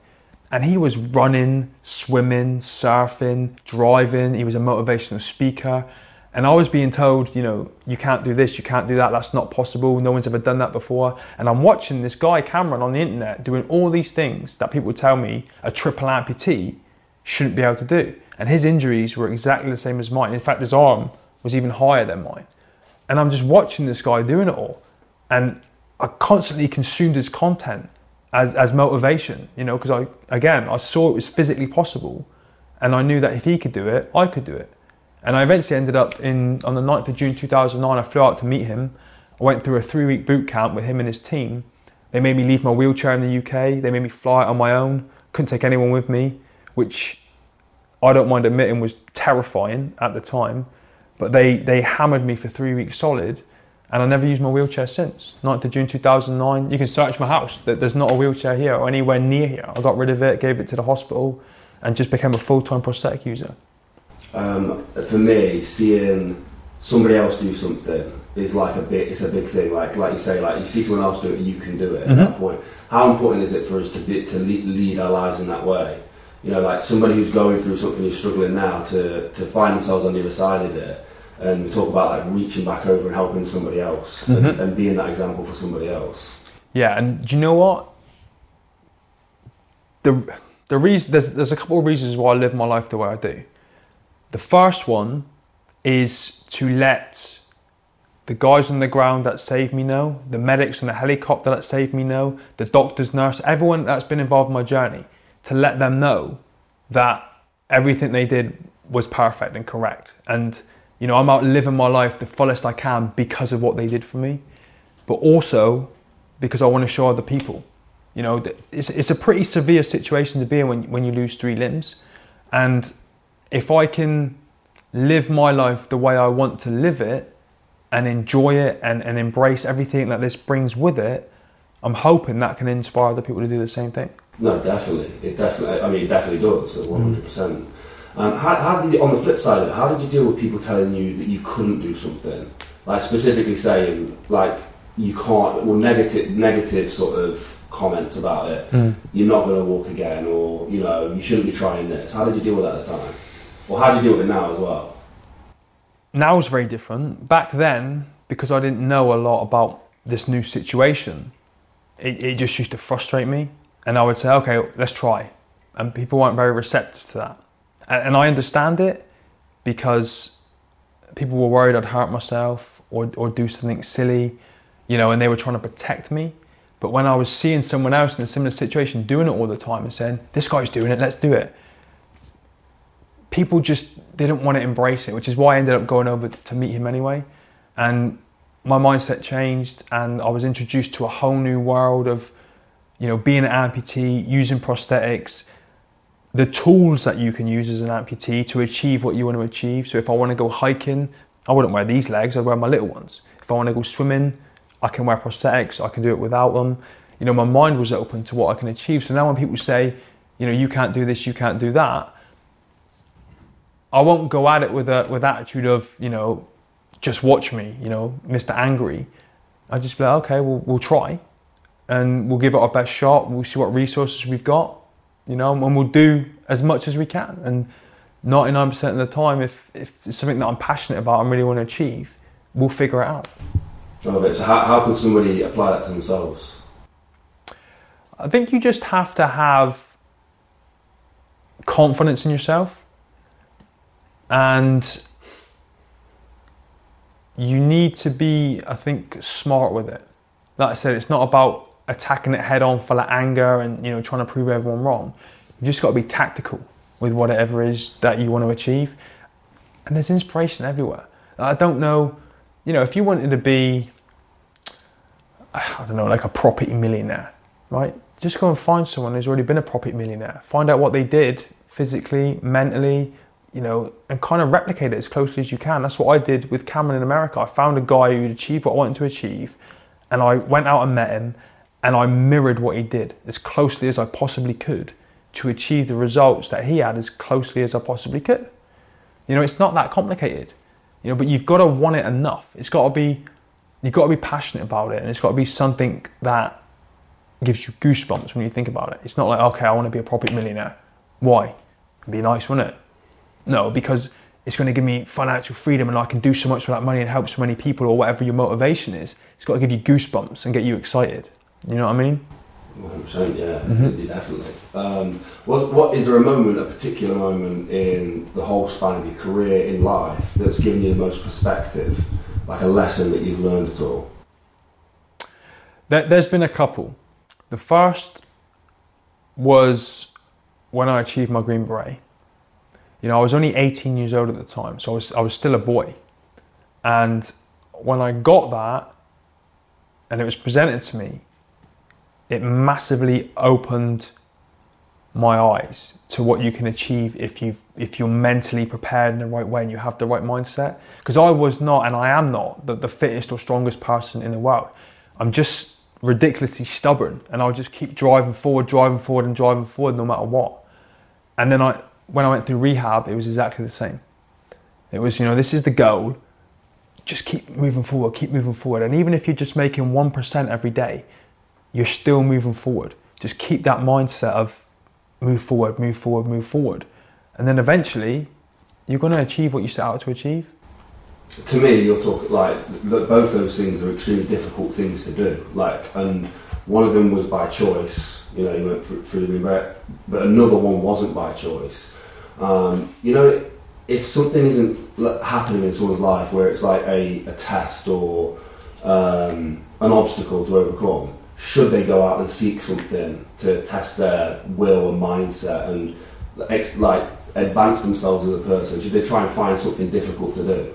And he was running, swimming, surfing, driving. He was a motivational speaker. And I was being told, you know, you can't do this, you can't do that, that's not possible, no one's ever done that before. And I'm watching this guy, Cameron, on the internet doing all these things that people tell me a triple amputee shouldn't be able to do. And his injuries were exactly the same as mine. In fact, his arm was even higher than mine. And I'm just watching this guy doing it all. And I constantly consumed his content as, as motivation, you know, because I, again, I saw it was physically possible. And I knew that if he could do it, I could do it. And I eventually ended up in, on the 9th of June 2009, I flew out to meet him. I went through a three week boot camp with him and his team. They made me leave my wheelchair in the UK. They made me fly on my own. Couldn't take anyone with me, which I don't mind admitting was terrifying at the time. But they, they hammered me for three weeks solid, and I never used my wheelchair since. 9th of June 2009. You can search my house. There's not a wheelchair here or anywhere near here. I got rid of it, gave it to the hospital, and just became a full time prosthetic user. Um, for me, seeing somebody else do something is like a big. It's a big thing. Like like you say, like you see someone else do it, you can do it. At that point, how important is it for us to be, to lead, our lives in that way? You know, like somebody who's going through something, who's struggling now, to to find themselves on the other side of it, and talk about like reaching back over and helping somebody else, and, Mhm. and being that example for somebody else. Yeah, and do you know what? The the reason there's there's a couple of reasons why I live my life the way I do. The first one is to let The guys on the ground that saved me know. The medics on the helicopter that saved me know. The doctors, nurse, everyone that's been involved in my journey, to let them know that everything they did was perfect and correct. And you know, I'm out living my life the fullest I can because of what they did for me, but also because I want to show other people. You know, it's, it's a pretty severe situation to be in when, when you lose three limbs. And if I can live my life the way I want to live it and enjoy it and, and embrace everything that this brings with it, I'm hoping that can inspire other people to do the same thing. No, definitely. It definitely. I mean, it definitely does. One hundred percent. Um, how, how did you, on the flip side of it, how did you deal with people telling you that you couldn't do something? Like specifically saying, like, you can't, well, negative, negative sort of comments about it. Mm. You're not going to walk again, or, you know, you shouldn't be trying this. How did you deal with that at the time? Or how do you deal with it now as well? Now is very different. Back then, because I didn't know a lot about this new situation, it, it just used to frustrate me. And I would say, okay, let's try. And people weren't very receptive to that and I understand it because people were worried I'd hurt myself or, or do something silly, you know, and they were trying to protect me. But when I was seeing someone else in a similar situation doing it all the time and saying, this guy's doing it, let's do it, people just didn't want to embrace it, which is why I ended up going over to meet him anyway. And my mindset changed and I was introduced to a whole new world of, you know, being an amputee, using prosthetics, the tools that you can use as an amputee to achieve what you want to achieve. So if I want to go hiking, I wouldn't wear these legs, I'd wear my little ones. If I want to go swimming, I can wear prosthetics, I can do it without them. You know, my mind was open to what I can achieve. So now when people say, you know, you can't do this, you can't do that, I won't go at it with a with attitude of, you know, just watch me, you know, Mr. Angry. I just be like, okay, we'll, we'll try and we'll give it our best shot. We'll see what resources we've got you know, and we'll do as much as we can. And 99% of the time, if, if it's something that I'm passionate about and really want to achieve, we'll figure it out. Love it. So, how, how could somebody apply that to themselves? I think you just have to have confidence in yourself and you need to be, I think, smart with it. Like I said, it's not about attacking it head on full of anger and you know trying to prove everyone wrong. You've just got to be tactical with whatever it is that you want to achieve. And there's inspiration everywhere. I don't know, you know, if you wanted to be, I don't know, like a property millionaire, right? Just go and find someone who's already been a property millionaire. Find out what they did physically, mentally, you know, and kind of replicate it as closely as you can. That's what I did with Cameron in America. I found a guy who'd achieved what I wanted to achieve, and I went out and met him, and I mirrored what he did as closely as I possibly could to achieve the results that he had as closely as I possibly could. You know, it's not that complicated. You know, but you've got to want it enough. It's got to be you've got to be passionate about it and it's got to be something that gives you goosebumps when you think about it. It's not like, okay, I want to be a property millionaire. Why? It'd be nice, wouldn't it? No, because it's going to give me financial freedom and I can do so much with that money and help so many people or whatever your motivation is. It's got to give you goosebumps and get you excited. You know what I mean? 100%, yeah, mm-hmm. definitely. Um, what, what is there a moment, a particular moment in the whole span of your career in life that's given you the most perspective, like a lesson that you've learned at all? There, there's been a couple. The first was when I achieved my Green Beret. You know, I was only 18 years old at the time, so I was, I was still a boy. And when I got that and it was presented to me, it massively opened my eyes to what you can achieve if you if you're mentally prepared in the right way and you have the right mindset. Because I was not and I am not the, the fittest or strongest person in the world. I'm just ridiculously stubborn and I'll just keep driving forward driving forward and driving forward no matter what. And then I when I went through rehab it was exactly the same it was you know this is the goal just keep moving forward keep moving forward and even if you're just making 1% every day you're still moving forward. Just keep that mindset of move forward, move forward, move forward. And then eventually you're going to achieve what you set out to achieve. To me, you're talking like both those things are extremely difficult things to do. Like, and one of them was by choice. You know, you went through, through the but another one wasn't by choice. Um, you know, if something isn't happening in someone's life where it's like a, a test or um, an obstacle to overcome, should they go out and seek something to test their will and mindset and ex- like advance themselves as a person? Should they try and find something difficult to do?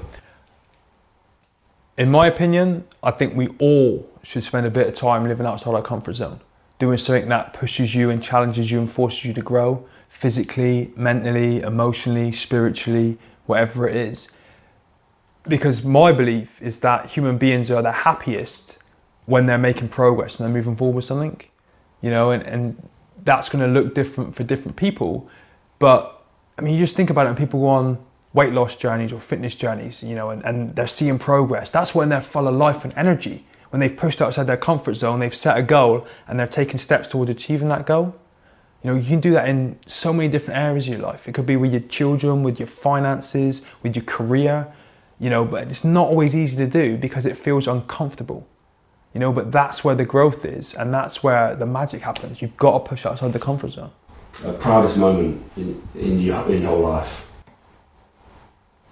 In my opinion, I think we all should spend a bit of time living outside our comfort zone, doing something that pushes you and challenges you and forces you to grow physically, mentally, emotionally, spiritually, whatever it is. Because my belief is that human beings are the happiest when they're making progress and they're moving forward with something, you know, and, and that's going to look different for different people. But I mean, you just think about it, and people go on weight loss journeys or fitness journeys, you know, and, and they're seeing progress. That's when they're full of life and energy. When they've pushed outside their comfort zone, they've set a goal and they're taking steps towards achieving that goal. You know, you can do that in so many different areas of your life. It could be with your children, with your finances, with your career, you know, but it's not always easy to do because it feels uncomfortable. You know, but that's where the growth is and that's where the magic happens. You've got to push outside the comfort zone. A proudest moment in, in, your, in your life?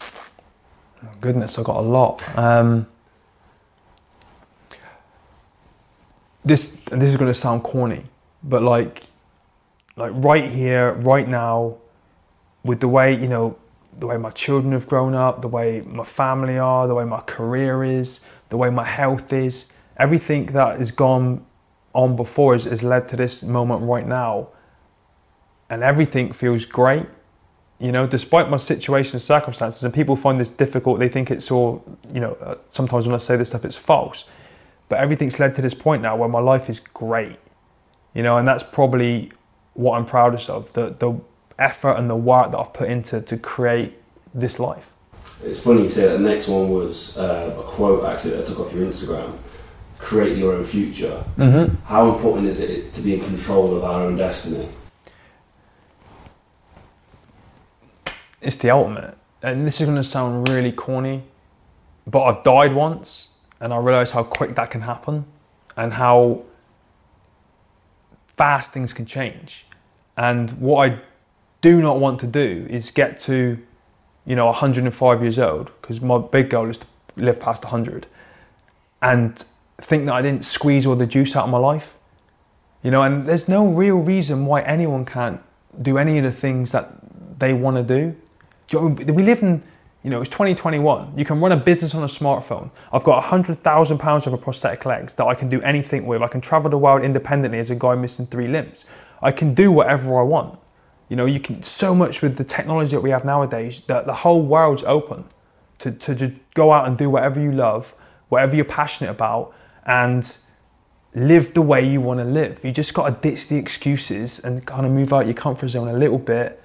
Oh, goodness, I've got a lot. Um, this this is going to sound corny, but like like right here, right now, with the way you know, the way my children have grown up, the way my family are, the way my career is, the way my health is, everything that has gone on before has, has led to this moment right now, and everything feels great you know, despite my situation and circumstances, and people find this difficult, they think it's all, you know, uh, sometimes when I say this stuff, it's false. But everything's led to this point now where my life is great, you know, and that's probably what I'm proudest of the, the effort and the work that I've put into to create this life. It's funny you say that. The next one was uh, a quote actually that I took off your Instagram create your own future. Mm-hmm. How important is it to be in control of our own destiny? it's the ultimate. And this is going to sound really corny, but I've died once and I realized how quick that can happen and how fast things can change. And what I do not want to do is get to, you know, 105 years old, because my big goal is to live past 100, and think that I didn't squeeze all the juice out of my life. You know, and there's no real reason why anyone can't do any of the things that they want to do we live in, you know, it's 2021. You can run a business on a smartphone. I've got £100,000 worth of prosthetic legs that I can do anything with. I can travel the world independently as a guy missing three limbs. I can do whatever I want. You know, you can so much with the technology that we have nowadays that the whole world's open to, to just go out and do whatever you love, whatever you're passionate about, and live the way you want to live. You just got to ditch the excuses and kind of move out your comfort zone a little bit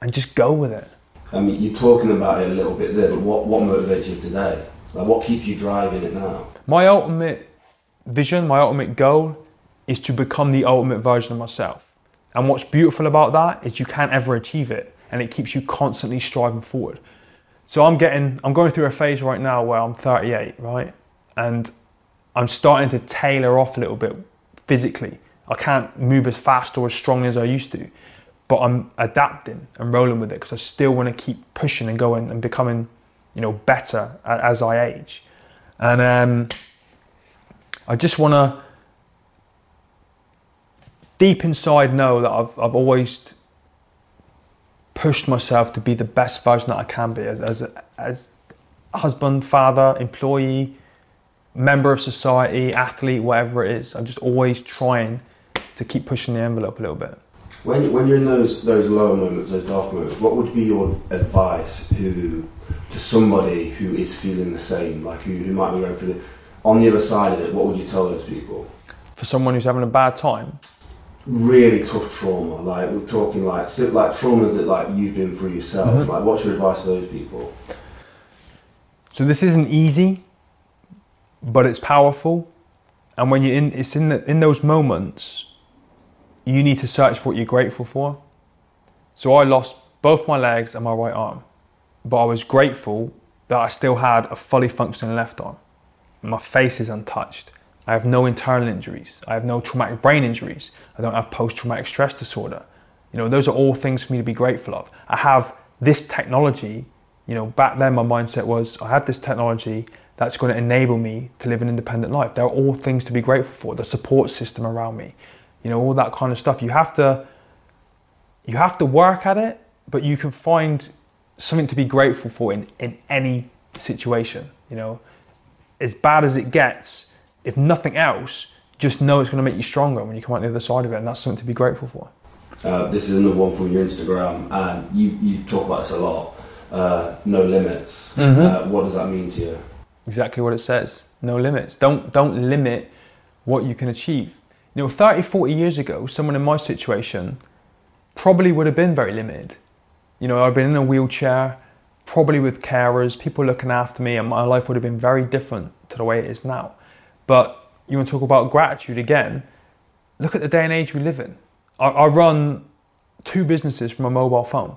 and just go with it. I mean, you're talking about it a little bit there, but what, what motivates you today? Like, what keeps you driving it now? My ultimate vision, my ultimate goal is to become the ultimate version of myself. And what's beautiful about that is you can't ever achieve it and it keeps you constantly striving forward. So I'm getting, I'm going through a phase right now where I'm 38, right? And I'm starting to tailor off a little bit physically. I can't move as fast or as strong as I used to but I'm adapting and rolling with it because I still want to keep pushing and going and becoming, you know, better as I age. And um, I just want to deep inside know that I've, I've always pushed myself to be the best version that I can be as, as, as husband, father, employee, member of society, athlete, whatever it is. I'm just always trying to keep pushing the envelope a little bit. When, when you're in those those lower moments, those dark moments, what would be your advice who to somebody who is feeling the same, like who, who might be going through the, on the other side of it? What would you tell those people? For someone who's having a bad time, really tough trauma. Like we're talking like like traumas that like you've been through yourself. Mm-hmm. Like, what's your advice to those people? So this isn't easy, but it's powerful. And when you're in, it's in the, in those moments you need to search for what you're grateful for. So I lost both my legs and my right arm, but I was grateful that I still had a fully functioning left arm. My face is untouched. I have no internal injuries. I have no traumatic brain injuries. I don't have post traumatic stress disorder. You know, those are all things for me to be grateful of. I have this technology You know, back then my mindset was I have this technology that's going to enable me to live an independent life. There are all things to be grateful for. The support system around me, you know, all that kind of stuff. You have to, you have to work at it, but you can find something to be grateful for in, in any situation. You know, as bad as it gets, if nothing else, just know it's going to make you stronger when you come out the other side of it, and that's something to be grateful for. Uh, this is another one from your Instagram, and you, you talk about this a lot. Uh, no limits. Mhm. Uh, what does that mean to you? Exactly what it says. No limits. Don't don't limit what you can achieve. You know, 30, 40 years ago, someone in my situation probably would have been very limited. You know, I'd been in a wheelchair, probably with carers, people looking after me, and my life would have been very different to the way it is now. But you want to talk about gratitude again? Look at the day and age we live in. I, I run two businesses from a mobile phone.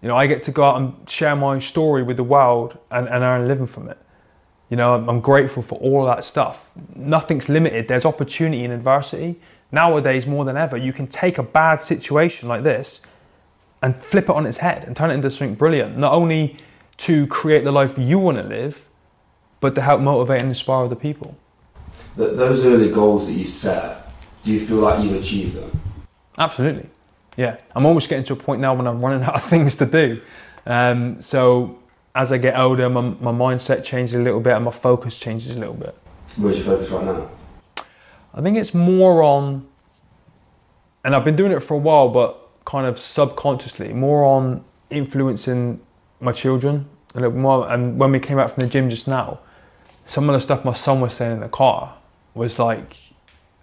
You know, I get to go out and share my story with the world and, and earn a living from it. You know, I'm grateful for all that stuff. Nothing's limited. There's opportunity in adversity. Nowadays, more than ever, you can take a bad situation like this and flip it on its head and turn it into something brilliant. Not only to create the life you want to live, but to help motivate and inspire other people. Th- those early goals that you set, do you feel like you've achieved them? Absolutely. Yeah. I'm almost getting to a point now when I'm running out of things to do. Um, so as I get older, my, my mindset changes a little bit and my focus changes a little bit. Where's your focus right now? I think it's more on, and I've been doing it for a while, but kind of subconsciously, more on influencing my children a little more. And when we came out from the gym just now, some of the stuff my son was saying in the car was like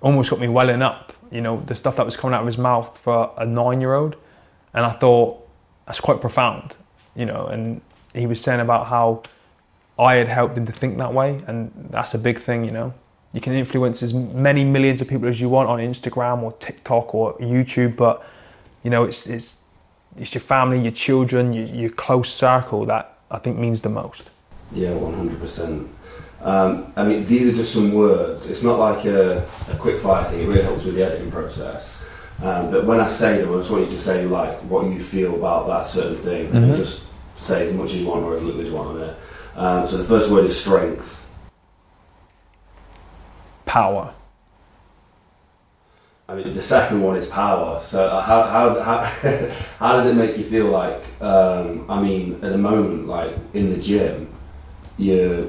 almost got me welling up. You know, the stuff that was coming out of his mouth for a nine year old. And I thought, that's quite profound, you know. And he was saying about how I had helped him to think that way. And that's a big thing, you know. You can influence as many millions of people as you want on Instagram or TikTok or YouTube, but you know, it's it's it's your family, your children, your, your close circle that I think means the most. Yeah, one hundred percent. Um, I mean, these are just some words. It's not like a, a quick fire thing. It really helps with the editing process. Um, but when I say them, I just want you to say like what you feel about that certain thing, and Mhm. just say as much as you want or as little as you want on it. Um, so the first word is strength. Power. I mean, the second one is power. So uh, how how how, how does it make you feel? Like, um, I mean, at the moment, like in the gym, you're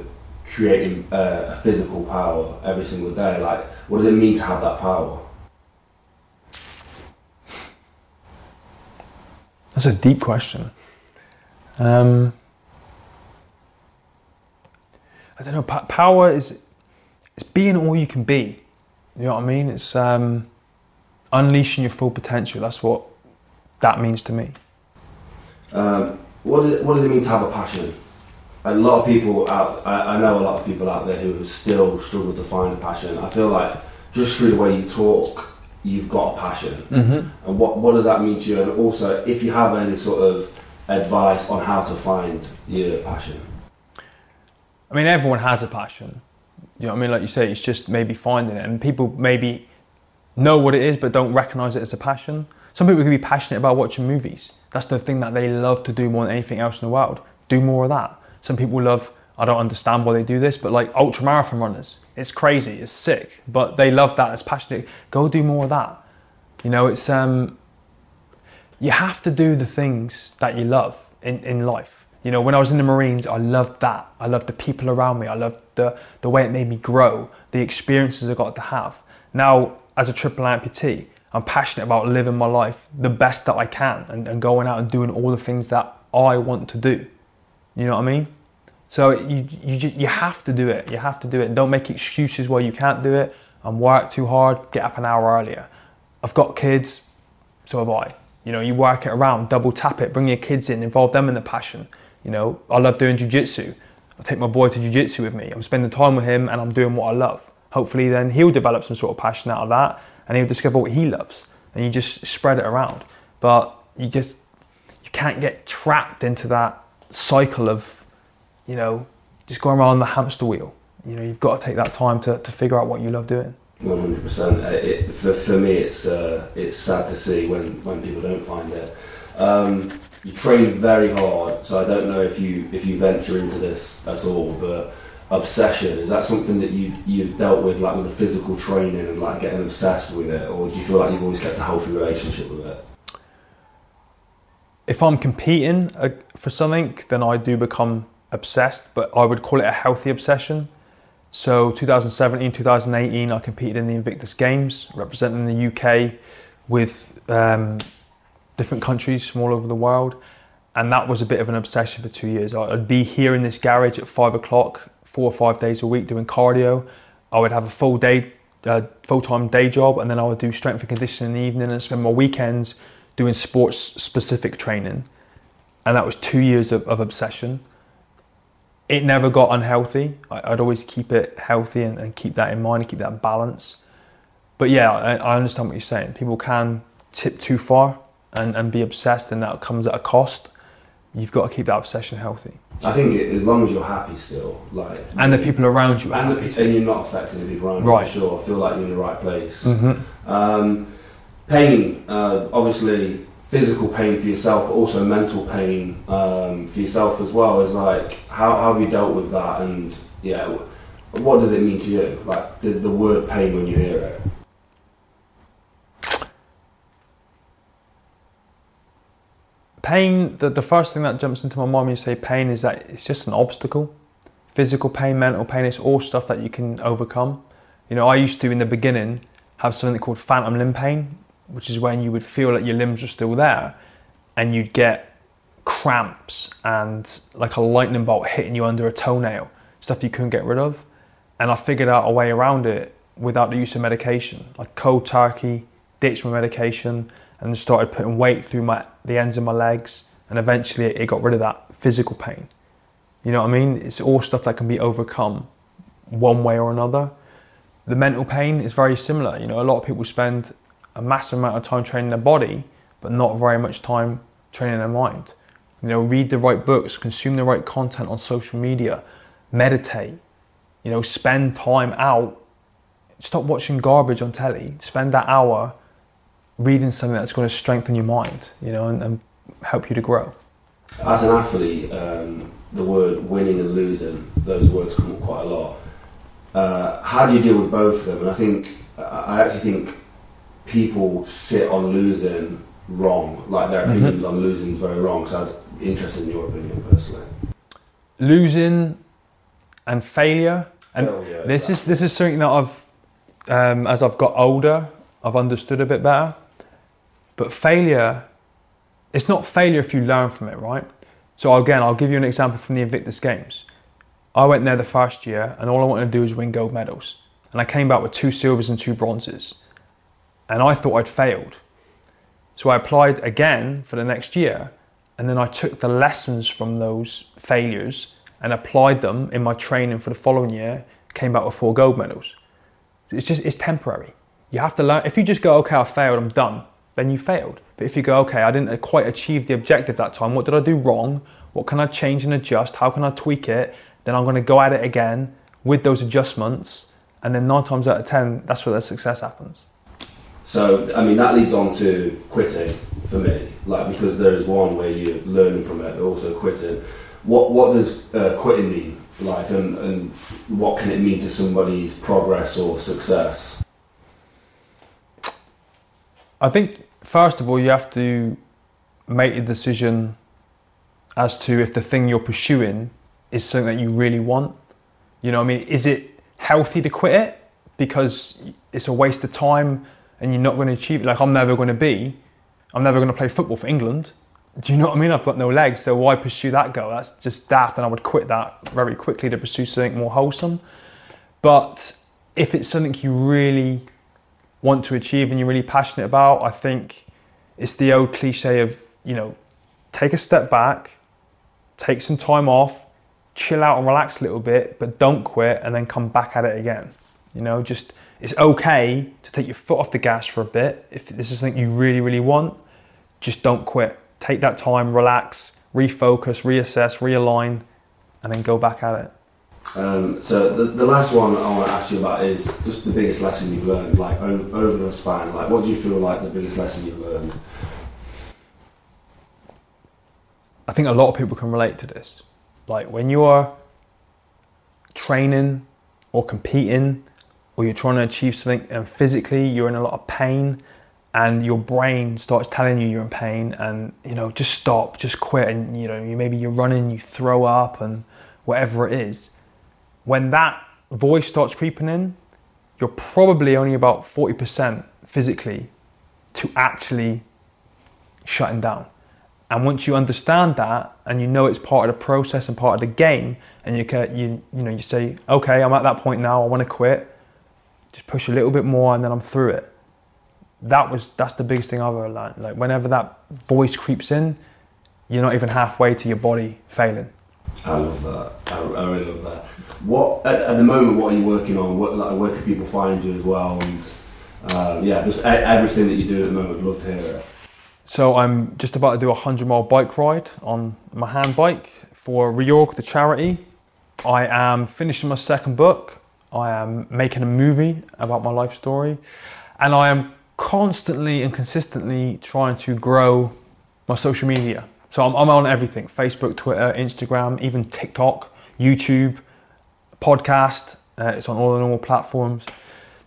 creating uh, a physical power every single day. Like, what does it mean to have that power? That's a deep question. Um, I don't know. Pa- power is it's being all you can be. You know what I mean? It's um, unleashing your full potential. That's what that means to me. Um, what does it What does it mean to have a passion? A lot of people out. I, I know a lot of people out there who still struggle to find a passion. I feel like just through the way you talk, you've got a passion. Mm-hmm. And what what does that mean to you? And also, if you have any sort of advice on how to find your passion. I mean, everyone has a passion. You know what I mean? Like you say, it's just maybe finding it. And people maybe know what it is, but don't recognize it as a passion. Some people can be passionate about watching movies. That's the thing that they love to do more than anything else in the world. Do more of that. Some people love, I don't understand why they do this, but like ultra marathon runners. It's crazy, it's sick, but they love that, it's passionate. Go do more of that. You know, it's, um, you have to do the things that you love in, in life. You know, when I was in the Marines, I loved that. I loved the people around me. I loved the, the way it made me grow, the experiences I got to have. Now, as a triple amputee, I'm passionate about living my life the best that I can and, and going out and doing all the things that I want to do. You know what I mean? So you, you, you have to do it. You have to do it. Don't make excuses why you can't do it and work too hard, get up an hour earlier. I've got kids, so have I. You know, you work it around, double tap it, bring your kids in, involve them in the passion. You know, I love doing jujitsu. I take my boy to jujitsu with me. I'm spending time with him and I'm doing what I love. Hopefully, then he'll develop some sort of passion out of that and he'll discover what he loves. And you just spread it around. But you just, you can't get trapped into that cycle of, you know, just going around the hamster wheel. You know, you've got to take that time to, to figure out what you love doing. One hundred percent. For for me, it's uh, it's sad to see when when people don't find it. Um, you train very hard, so I don't know if you if you venture into this at all, but obsession is that something that you you've dealt with like with the physical training and like getting obsessed with it, or do you feel like you've always kept a healthy relationship with it? If I'm competing uh, for something, then I do become obsessed, but I would call it a healthy obsession. So 2017, 2018, I competed in the Invictus Games, representing the UK with um, different countries from all over the world. And that was a bit of an obsession for two years. I'd be here in this garage at five o'clock, four or five days a week doing cardio. I would have a full day, uh, full-time day job, and then I would do strength and conditioning in the evening and spend my weekends doing sports-specific training. And that was two years of, of obsession it never got unhealthy. I, would always keep it healthy and, and, keep that in mind and keep that balance. But yeah, I, I, understand what you're saying. People can tip too far and, and be obsessed, and that comes at a cost. You've got to keep that obsession healthy. I think it, as long as you're happy still, like and the people around you, and, the, and you're not affecting the people around you, right. for sure. I feel like you're in the right place. Mm-hmm. Um, pain, uh, obviously, physical pain for yourself, but also mental pain um, for yourself as well. Is like how, how have you dealt with that, and yeah, what does it mean to you? Like the, the word pain when you hear it. Pain. The, the first thing that jumps into my mind when you say pain is that it's just an obstacle. Physical pain, mental pain, it's all stuff that you can overcome. You know, I used to in the beginning have something called phantom limb pain, which is when you would feel like your limbs are still there and you'd get cramps and like a lightning bolt hitting you under a toenail, stuff you couldn't get rid of. And I figured out a way around it without the use of medication, like cold turkey, ditched my medication, and started putting weight through my the ends of my legs, and eventually it got rid of that physical pain. You know what I mean? It's all stuff that can be overcome one way or another. The mental pain is very similar. You know, a lot of people spend a massive amount of time training their body, but not very much time training their mind. You know, read the right books, consume the right content on social media, meditate, you know, spend time out, stop watching garbage on telly, spend that hour reading something that's going to strengthen your mind, you know, and, and help you to grow. As an athlete, um, the word winning and losing, those words come up quite a lot. Uh, how do you deal with both of them? And I think, I actually think people sit on losing wrong, like their mm-hmm. opinions mm-hmm. on losing is very wrong. So I'd be interested in your opinion personally. Losing and failure, and failure, this exactly. is this is something that I've, um, as I've got older, I've understood a bit better. But failure, it's not failure if you learn from it, right? So again, I'll give you an example from the Invictus Games. I went there the first year, and all I wanted to do was win gold medals, and I came back with two silvers and two bronzes and I thought I'd failed. So I applied again for the next year, and then I took the lessons from those failures and applied them in my training for the following year, came back with four gold medals. It's just, it's temporary. You have to learn, if you just go, okay, I failed, I'm done, then you failed. But if you go, okay, I didn't quite achieve the objective that time, what did I do wrong? What can I change and adjust? How can I tweak it? Then I'm gonna go at it again with those adjustments, and then nine times out of ten, that's where the success happens. So, I mean, that leads on to quitting for me, like because there is one where you're learning from it, but also quitting. What what does uh, quitting mean? Like, and, and what can it mean to somebody's progress or success? I think first of all, you have to make a decision as to if the thing you're pursuing is something that you really want. You know, I mean, is it healthy to quit it because it's a waste of time? And you're not going to achieve it. Like I'm never going to be, I'm never going to play football for England. Do you know what I mean? I've got no legs, so why pursue that goal? That's just daft, and I would quit that very quickly to pursue something more wholesome. But if it's something you really want to achieve and you're really passionate about, I think it's the old cliche of, you know, take a step back, take some time off, chill out and relax a little bit, but don't quit and then come back at it again. You know, just it's okay to take your foot off the gas for a bit. If this is something you really, really want, just don't quit. Take that time, relax, refocus, reassess, realign, and then go back at it. Um, so the, the last one I want to ask you about is just the biggest lesson you've learned, like over, over the span. Like, what do you feel like the biggest lesson you've learned? I think a lot of people can relate to this. Like when you're training or competing or you're trying to achieve something and physically you're in a lot of pain and your brain starts telling you you're in pain and you know just stop just quit and you know you maybe you're running you throw up and whatever it is. When that voice starts creeping in you're probably only about 40% physically to actually shutting down. And once you understand that and you know it's part of the process and part of the game and you can you you know you say okay i'm at that point now i want to quit just push a little bit more and then i'm through it that was that's the biggest thing i've ever learned like whenever that voice creeps in you're not even halfway to your body failing I love that. I, I really love that. What at, at the moment? What are you working on? What like where can people find you as well? And um, yeah, just everything that you do at the moment. I'd love to hear it. So I'm just about to do a 100 mile bike ride on my hand bike for Reorg, the charity. I am finishing my second book. I am making a movie about my life story. And I am constantly and consistently trying to grow my social media. So I'm, I'm on everything Facebook, Twitter, Instagram, even TikTok, YouTube, podcast. Uh, it's on all the normal platforms.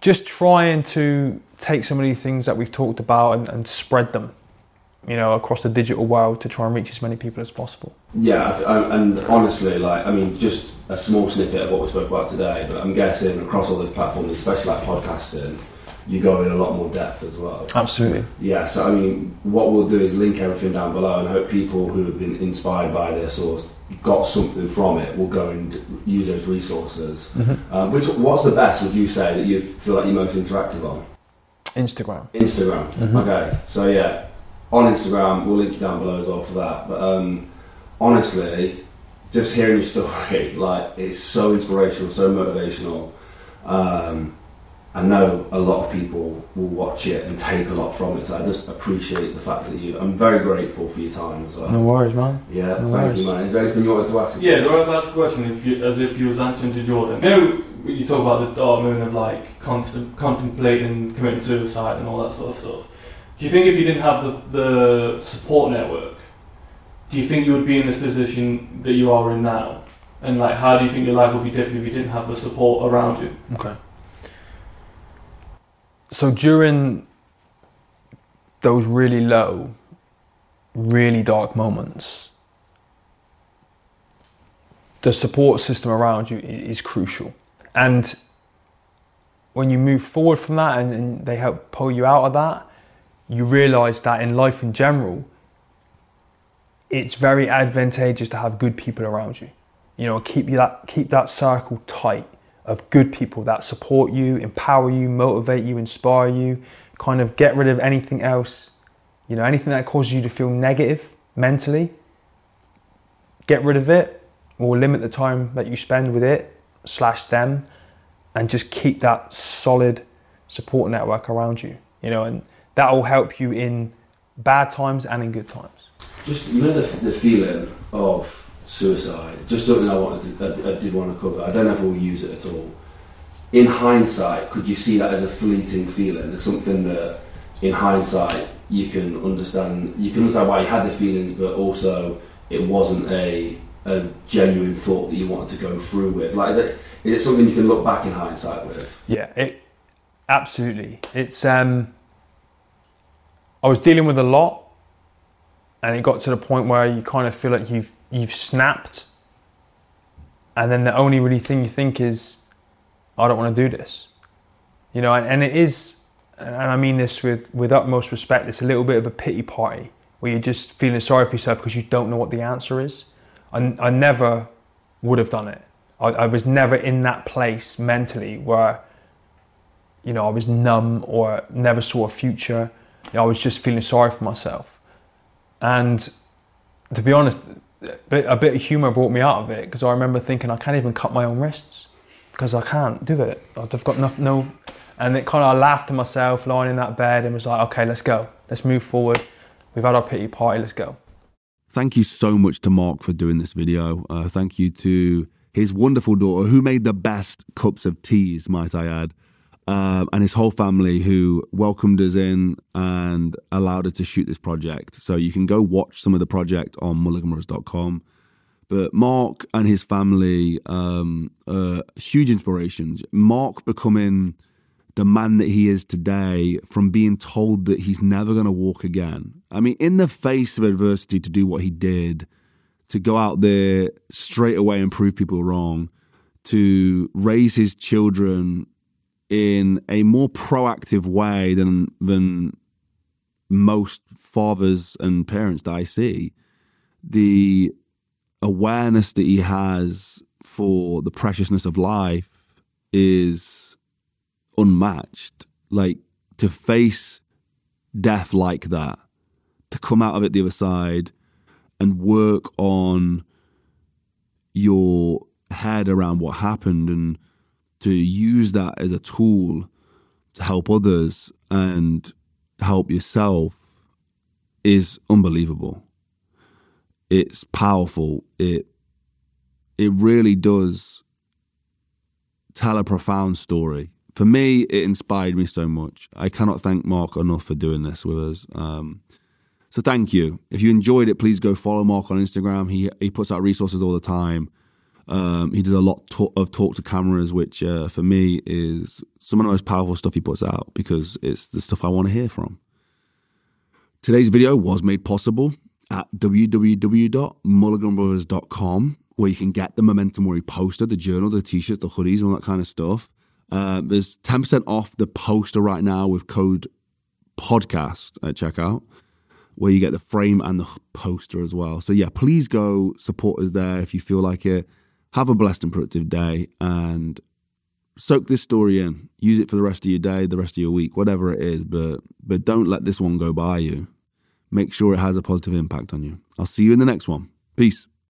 Just trying to take some of these things that we've talked about and, and spread them you know, across the digital world to try and reach as many people as possible. Yeah, I th- I- and honestly, like I mean, just a small snippet of what we spoke about today, but I'm guessing across all those platforms, especially like podcasting, you go in a lot more depth as well. Absolutely. Yeah, so I mean, what we'll do is link everything down below, and hope people who have been inspired by this or got something from it will go and use those resources. Mm-hmm. Um, which, what's the best? Would you say that you feel like you're most interactive on? Instagram. Instagram. Mhm. Okay, so yeah, on Instagram, we'll link you down below as well for that. But um, honestly, just hearing your story, like it's so inspirational, so motivational. Um, I know a lot of people will watch it and take a lot from it. So I just appreciate the fact that you. I'm very grateful for your time as well. No worries, man. Yeah, No thank you, man. Is there anything you wanted to ask? Yeah, the way I asked a question if you, as if you was answering to Jordan. You know, you talk about the dark moon of like constant contemplating committing suicide and all that sort of stuff. Do you think if you didn't have the, the support network, do you think you would be in this position that you are in now? And like, how do you think your life would be different if you didn't have the support around you? Okay. So during those really low, really dark moments, the support system around you is crucial. And when you move forward from that and, and they help pull you out of that, you realize that in life in general, it's very advantageous to have good people around you. You know, keep that keep that circle tight of good people that support you, empower you, motivate you, inspire you, kind of get rid of anything else, you know, anything that causes you to feel negative mentally. Get rid of it or limit the time that you spend with it slash them and just keep that solid support network around you, you know, and that will help you in bad times and in good times. Just you know the, the feeling of suicide. Just something I wanted to, I, I did want to cover. I don't know if we'll use it at all. In hindsight, could you see that as a fleeting feeling? As something that, in hindsight, you can understand. You can understand why you had the feelings, but also it wasn't a a genuine thought that you wanted to go through with. Like, is it is it something you can look back in hindsight with? Yeah, it absolutely. It's um I was dealing with a lot and it got to the point where you kind of feel like you've you've snapped and then the only really thing you think is I don't want to do this. You know, and, and it is and I mean this with, with utmost respect, it's a little bit of a pity party where you're just feeling sorry for yourself because you don't know what the answer is. I, I never would have done it. I, I was never in that place mentally where, you know, I was numb or never saw a future. I was just feeling sorry for myself. And to be honest, a bit, a bit of humour brought me out of it because I remember thinking I can't even cut my own wrists because I can't do it. I've got no, no and it kind of I laughed to myself lying in that bed and was like, okay, let's go, let's move forward. We've had our pity party, let's go. Thank you so much to Mark for doing this video. Uh, thank you to his wonderful daughter, who made the best cups of teas, might I add. Uh, and his whole family who welcomed us in and allowed us to shoot this project. So you can go watch some of the project on mulliganbrothers.com. But Mark and his family um, are huge inspirations. Mark becoming the man that he is today from being told that he's never going to walk again. I mean, in the face of adversity, to do what he did, to go out there straight away and prove people wrong, to raise his children in a more proactive way than than most fathers and parents that I see. The awareness that he has for the preciousness of life is unmatched. Like to face death like that, to come out of it the other side and work on your head around what happened and to use that as a tool to help others and help yourself is unbelievable. It's powerful. It it really does tell a profound story. For me, it inspired me so much. I cannot thank Mark enough for doing this with us. Um, so thank you. If you enjoyed it, please go follow Mark on Instagram. He he puts out resources all the time. Um, he does a lot to- of talk to cameras, which uh, for me is some of the most powerful stuff he puts out because it's the stuff I want to hear from. Today's video was made possible at www.mulliganbrothers.com, where you can get the Momentum Worry poster, the journal, the t-shirt, the hoodies, all that kind of stuff. Uh, there's 10% off the poster right now with code podcast at checkout, where you get the frame and the poster as well. So yeah, please go support us there if you feel like it. Have a blessed and productive day and soak this story in. Use it for the rest of your day, the rest of your week, whatever it is, but but don't let this one go by you. Make sure it has a positive impact on you. I'll see you in the next one. Peace.